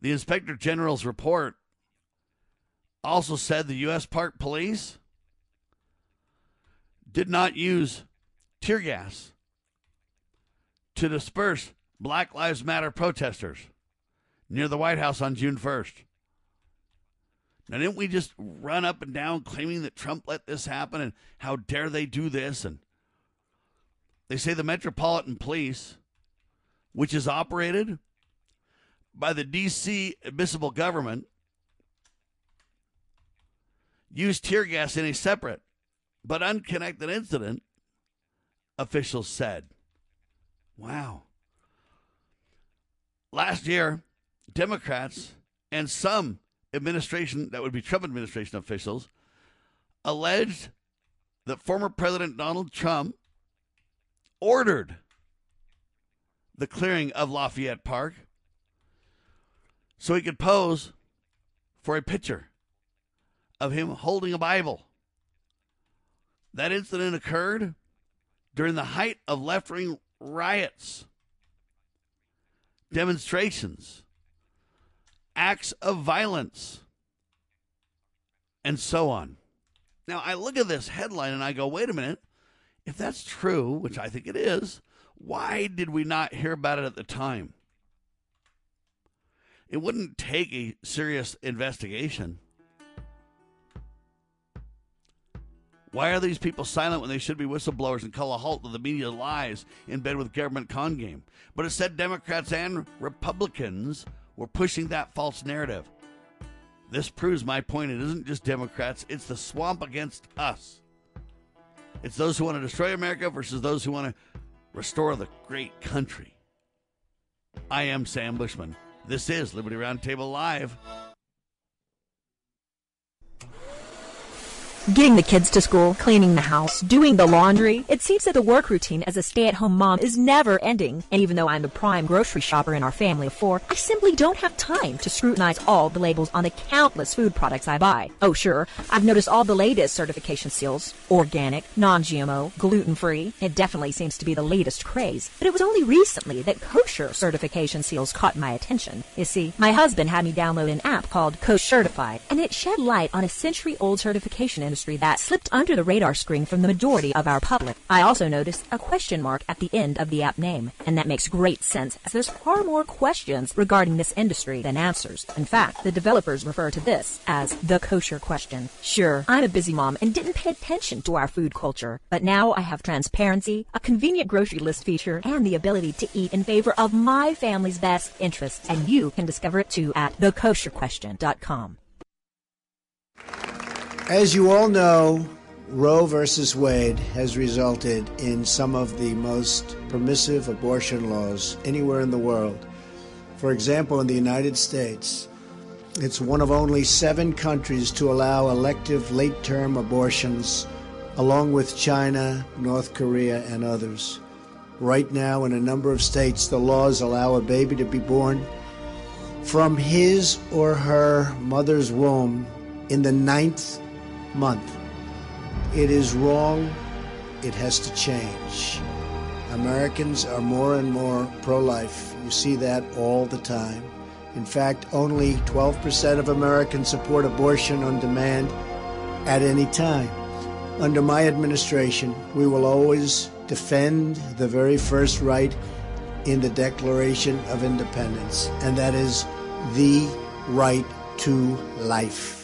the Inspector General's report also said the U.S. Park Police did not use tear gas to disperse Black Lives Matter protesters near the White House on June 1st. Now, didn't we just run up and down claiming that Trump let this happen and how dare they do this? And they say the Metropolitan Police which is operated by the D.C. admissible government, used tear gas in a separate but unconnected incident, officials said. Wow. Last year, Democrats and some administration, that would be Trump administration officials, alleged that former President Donald Trump ordered the clearing of Lafayette Park so he could pose for a picture of him holding a Bible. That incident occurred during the height of left wing riots, demonstrations, acts of violence, and so on. Now, I look at this headline and I go, wait a minute. If that's true, which I think it is, why did we not hear about it at the time? It wouldn't take a serious investigation. Why are these people silent when they should be whistleblowers and call a halt to the media lies in bed with government con game? But it said Democrats and Republicans were pushing that false narrative. This proves my point. It isn't just Democrats, it's the swamp against us. It's those who want to destroy America versus those who want to restore the great country. I am Sam Bushman. This is Liberty Roundtable Live. Getting the kids to school, cleaning the house, doing the laundry. It seems that the work routine as a stay-at-home mom is never ending. And even though I'm the prime grocery shopper in our family of four, I simply don't have time to scrutinize all the labels on the countless food products I buy. Oh sure, I've noticed all the latest certification seals. Organic, non-GMO, gluten-free. It definitely seems to be the latest craze. But it was only recently that kosher certification seals caught my attention. You see, my husband had me download an app called Kosher Certified, and it shed light on a century-old certification industry that slipped under the radar screen from the majority of our public. I also noticed a question mark at the end of the app name, and that makes great sense as there's far more questions regarding this industry than answers. In fact, the developers refer to this as the kosher question. Sure, I'm a busy mom and didn't pay attention to our food culture, but now I have transparency, a convenient grocery list feature, and the ability to eat in favor of my family's best interests, and you can discover it too at thekosherquestion.com. As you all know, Roe versus Wade has resulted in some of the most permissive abortion laws anywhere in the world. For example, in the United States, it's one of only seven countries to allow elective late term abortions, along with China, North Korea, and others. Right now, in a number of states, the laws allow a baby to be born from his or her mother's womb in the ninth month. It is wrong. It has to change. Americans are more and more pro life. You see that all the time. In fact, only 12% of Americans support abortion on demand at any time. Under my administration, we will always defend the very first right in the Declaration of Independence, and that is the right to life.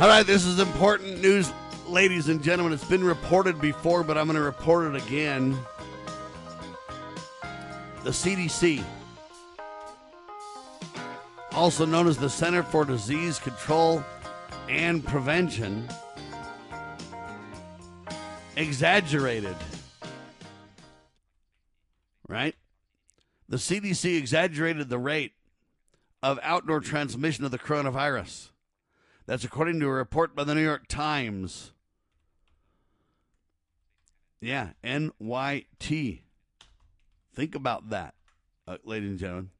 All right, this is important news, ladies and gentlemen. It's been reported before, but I'm going to report it again. The CDC, also known as the Center for Disease Control and Prevention, exaggerated. Right? The CDC exaggerated the rate of outdoor transmission of the coronavirus. That's according to a report by the New York Times. Yeah, NYT. Think about that, uh, ladies and gentlemen.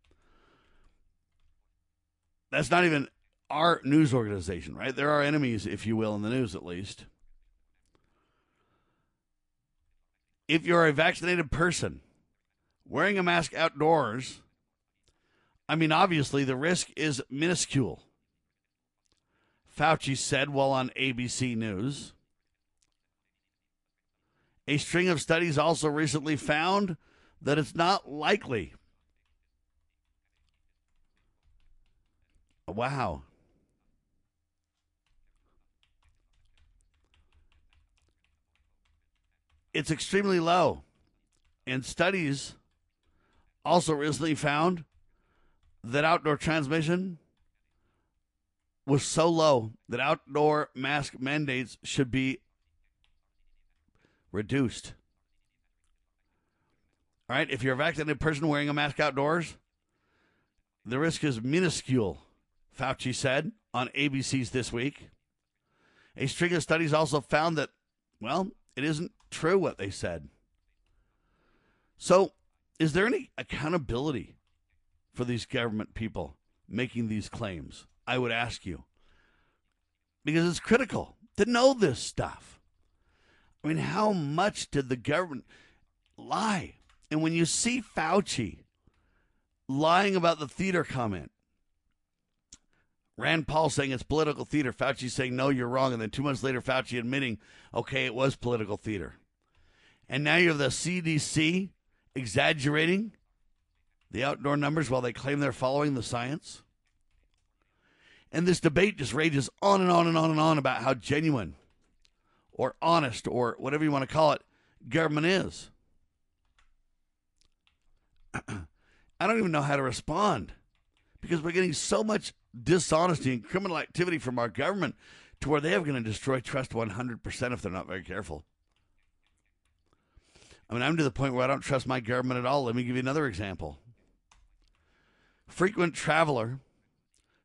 That's not even our news organization, right? There are enemies, if you will, in the news at least. If you're a vaccinated person wearing a mask outdoors, I mean, obviously the risk is minuscule. Fauci said while on ABC News. A string of studies also recently found that it's not likely. Wow. It's extremely low. And studies also recently found that outdoor transmission was so low that outdoor mask mandates should be reduced. All right, if you're a vaccinated person wearing a mask outdoors, the risk is minuscule, Fauci said on ABC's This Week. A string of studies also found that, well, it isn't true what they said. So, is there any accountability for these government people making these claims? I would ask you. Because it's critical to know this stuff. I mean, how much did the government lie? And when you see Fauci lying about the theater comment, Rand Paul saying it's political theater, Fauci saying, no, you're wrong. And then two months later, Fauci admitting, okay, it was political theater. And now you have the CDC exaggerating the outdoor numbers while they claim they're following the science. And this debate just rages on and on and on and on about how genuine or honest or whatever you want to call it government is. [CLEARS THROAT] I don't even know how to respond because we're getting so much dishonesty and criminal activity from our government to where they are going to destroy trust 100% if they're not very careful. I mean, I'm to the point where I don't trust my government at all. Let me give you another example. Frequent traveler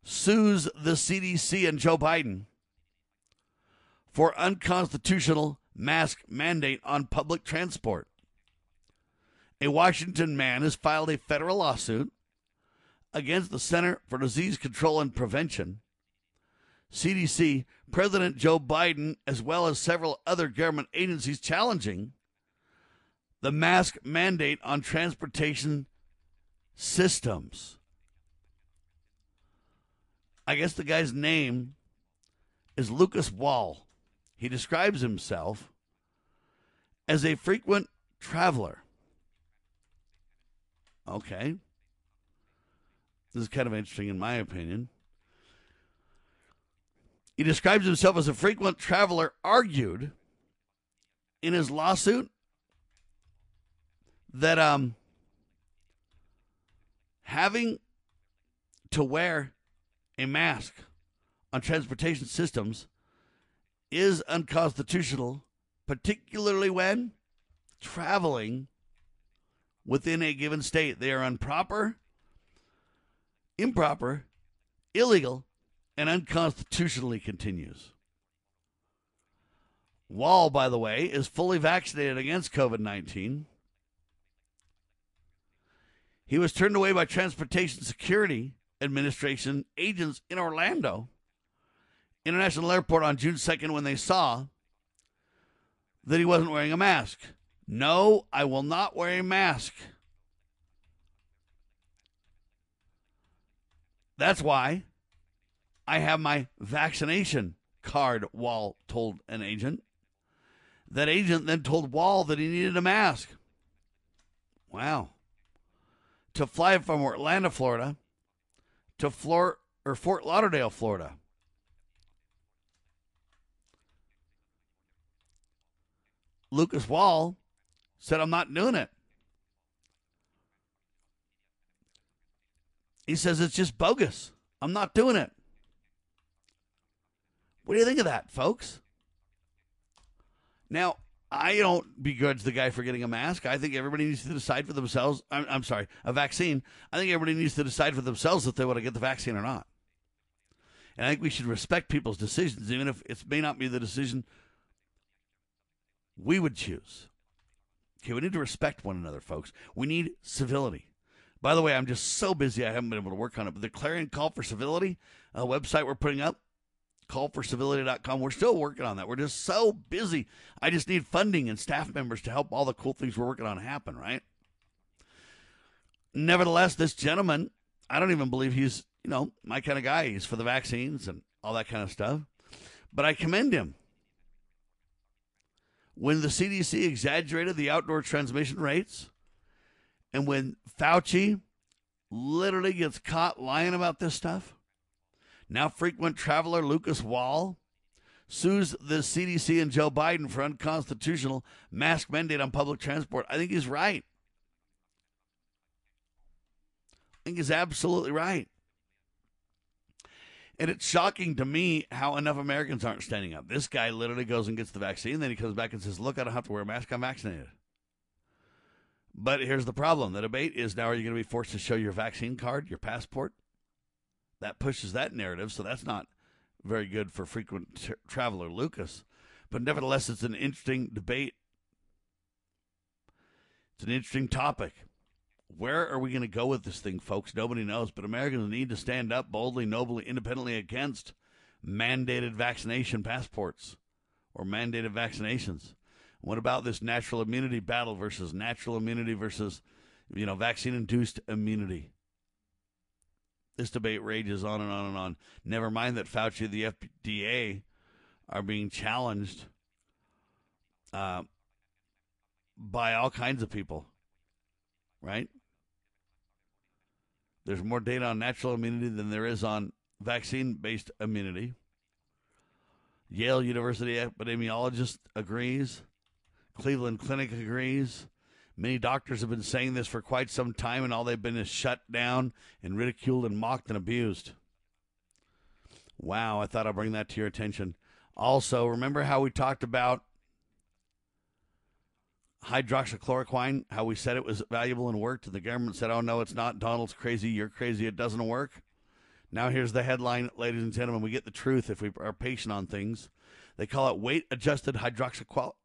sues the CDC and Joe Biden for unconstitutional mask mandate on public transport. A Washington man has filed a federal lawsuit against the Center for Disease Control and Prevention, CDC, President Joe Biden, as well as several other government agencies challenging the mask mandate on transportation systems. I guess the guy's name is Lucas Wall. He describes himself as a frequent traveler. Okay. This is kind of interesting, in my opinion. He describes himself as a frequent traveler, argued in his lawsuit that um, having to wear a mask on transportation systems is unconstitutional, particularly when traveling within a given state. They are improper, improper, illegal, and unconstitutionally continues. Wall, by the way, is fully vaccinated against COVID 19. He was turned away by Transportation Security Administration agents in Orlando International Airport on June 2nd when they saw that he wasn't wearing a mask. No, I will not wear a mask. That's why I have my vaccination card, Wall told an agent. That agent then told Wall that he needed a mask. Wow. To fly from Orlando, Florida to Flor- or Fort Lauderdale, Florida. Lucas Wall said, I'm not doing it. He says it's just bogus. I'm not doing it. What do you think of that, folks? Now, I don't begrudge the guy for getting a mask. I think everybody needs to decide for themselves. I'm, I'm sorry, a vaccine. I think everybody needs to decide for themselves if they want to get the vaccine or not. And I think we should respect people's decisions, even if it may not be the decision we would choose. Okay, we need to respect one another, folks. We need civility. By the way, I'm just so busy I haven't been able to work on it. But the Clarion Call for Civility a website we're putting up, callforcivility.com. We're still working on that. We're just so busy. I just need funding and staff members to help all the cool things we're working on happen, right? Nevertheless, this gentleman, I don't even believe he's, you know, my kind of guy. He's for the vaccines and all that kind of stuff. But I commend him. When the CDC exaggerated the outdoor transmission rates, and when Fauci literally gets caught lying about this stuff, now frequent traveler Lucas Wall sues the CDC and Joe Biden for unconstitutional mask mandate on public transport. I think he's right. I think he's absolutely right. And it's shocking to me how enough Americans aren't standing up. This guy literally goes and gets the vaccine, then he comes back and says, Look, I don't have to wear a mask, I'm vaccinated. But here's the problem the debate is now are you going to be forced to show your vaccine card, your passport? That pushes that narrative, so that's not very good for frequent traveler Lucas. But nevertheless, it's an interesting debate. It's an interesting topic. Where are we going to go with this thing, folks? Nobody knows, but Americans need to stand up boldly, nobly, independently against mandated vaccination passports or mandated vaccinations. What about this natural immunity battle versus natural immunity versus, you know, vaccine induced immunity? This debate rages on and on and on. Never mind that Fauci and the FDA are being challenged uh, by all kinds of people, right? There's more data on natural immunity than there is on vaccine based immunity. Yale University epidemiologist agrees. Cleveland Clinic agrees. Many doctors have been saying this for quite some time, and all they've been is shut down and ridiculed and mocked and abused. Wow, I thought I'd bring that to your attention. Also, remember how we talked about hydroxychloroquine, how we said it was valuable and worked, and the government said, oh, no, it's not. Donald's crazy. You're crazy. It doesn't work. Now, here's the headline, ladies and gentlemen. We get the truth if we are patient on things. They call it weight adjusted hydroxyqual-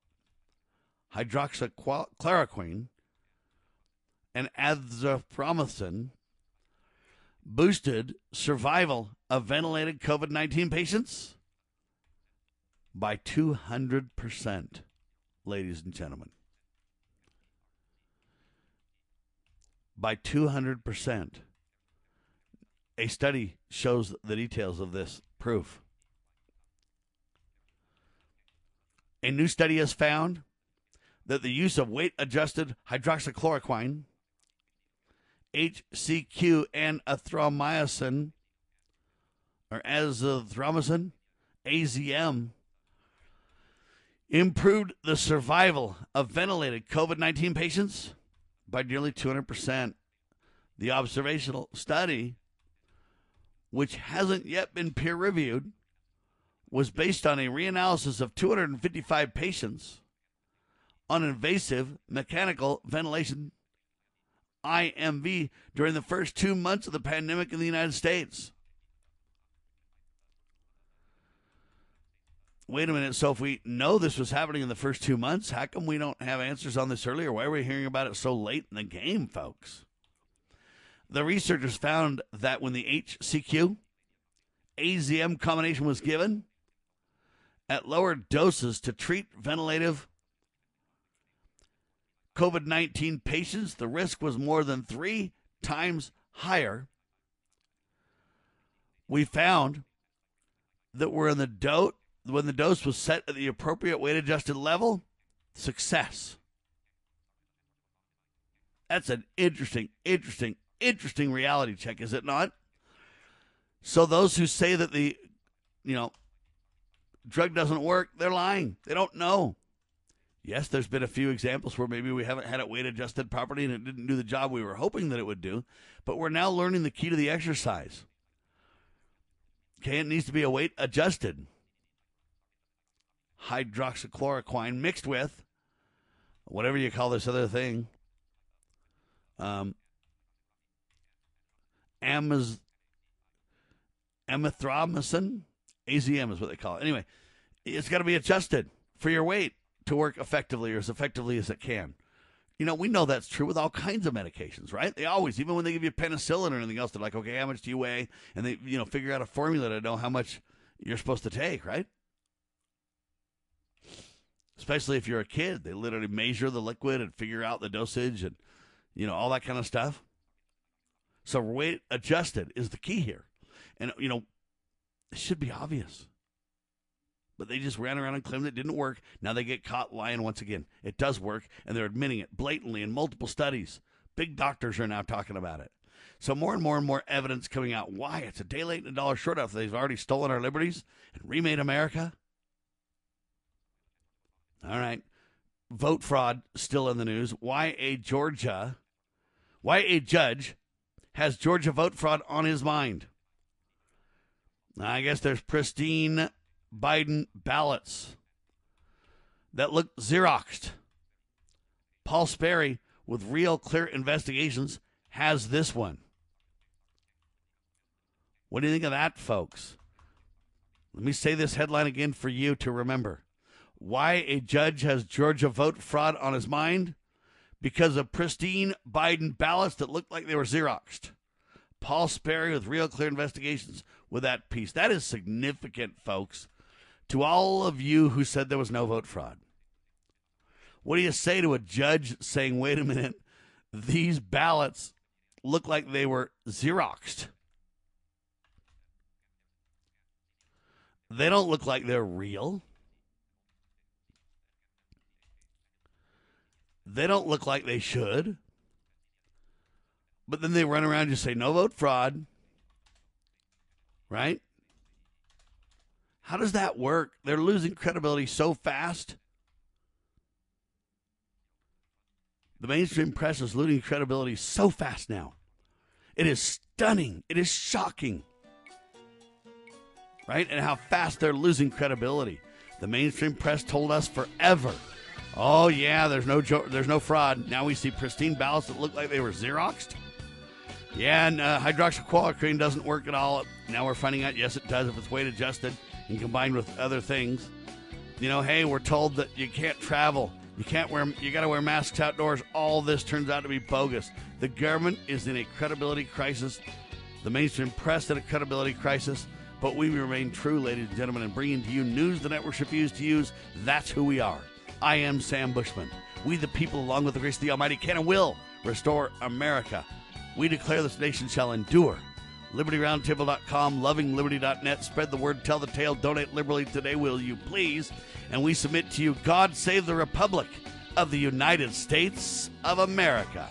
hydroxychloroquine and azithromycin boosted survival of ventilated COVID 19 patients by 200%, ladies and gentlemen. By 200%. A study shows the details of this proof. A new study has found that the use of weight adjusted hydroxychloroquine, HCQ, and athromycin, or azithromycin, AZM, improved the survival of ventilated COVID 19 patients by nearly 200%. The observational study, which hasn't yet been peer reviewed, was based on a reanalysis of 255 patients on invasive mechanical ventilation IMV during the first two months of the pandemic in the United States. Wait a minute. So, if we know this was happening in the first two months, how come we don't have answers on this earlier? Why are we hearing about it so late in the game, folks? The researchers found that when the HCQ AZM combination was given at lower doses to treat ventilative COVID 19 patients, the risk was more than three times higher. We found that we're in the dose when the dose was set at the appropriate weight adjusted level, success. That's an interesting, interesting, interesting reality check, is it not? So those who say that the, you know, drug doesn't work, they're lying. They don't know. Yes, there's been a few examples where maybe we haven't had it weight adjusted properly and it didn't do the job we were hoping that it would do, but we're now learning the key to the exercise. Okay, it needs to be a weight adjusted hydroxychloroquine mixed with whatever you call this other thing. Um, Amaz- AZM is what they call it. Anyway, it's got to be adjusted for your weight to work effectively or as effectively as it can. You know, we know that's true with all kinds of medications, right? They always, even when they give you penicillin or anything else, they're like, okay, how much do you weigh? And they, you know, figure out a formula to know how much you're supposed to take, right? Especially if you're a kid, they literally measure the liquid and figure out the dosage and, you know, all that kind of stuff. So weight adjusted is the key here. And, you know, it should be obvious. But they just ran around and claimed it didn't work. Now they get caught lying once again. It does work, and they're admitting it blatantly in multiple studies. Big doctors are now talking about it. So more and more and more evidence coming out why it's a day late and a dollar short after they've already stolen our liberties and remade America. All right. Vote fraud still in the news. Why a Georgia, why a judge has Georgia vote fraud on his mind. I guess there's pristine Biden ballots that look Xeroxed. Paul Sperry, with RealClearInvestigations, has this one. What do you think of that, folks? Let me say this headline again for you to remember. Why a judge has Georgia vote fraud on his mind? Because of pristine Biden ballots that looked like they were Xeroxed. Paul Sperry with RealClearInvestigations with that piece. That is significant, folks to all of you who said there was no vote fraud. What do you say to a judge saying, wait a minute, these ballots look like they were Xeroxed? They don't look like they're real. They don't look like they should. But then they run around and just say, no vote fraud. Right? How does that work? They're losing credibility so fast. The mainstream press is losing credibility so fast now. It is stunning. It is shocking. Right? And how fast they're losing credibility. The mainstream press told us forever Oh yeah, there's no jo- there's no fraud. Now we see pristine ballots that look like they were xeroxed. Yeah, and uh, hydroxychloroquine doesn't work at all. Now we're finding out yes, it does if it's weight adjusted and combined with other things. You know, hey, we're told that you can't travel, you can't wear, you got to wear masks outdoors. All this turns out to be bogus. The government is in a credibility crisis. The mainstream press in a credibility crisis. But we remain true, ladies and gentlemen, and bringing to you news the networks refuse to use. That's who we are. I am Sam Bushman. We, the people, along with the grace of the Almighty, can and will restore America. We declare this nation shall endure. LibertyRoundtable.com, lovingliberty.net. Spread the word, tell the tale, donate liberally today, will you please? And we submit to you God save the Republic of the United States of America.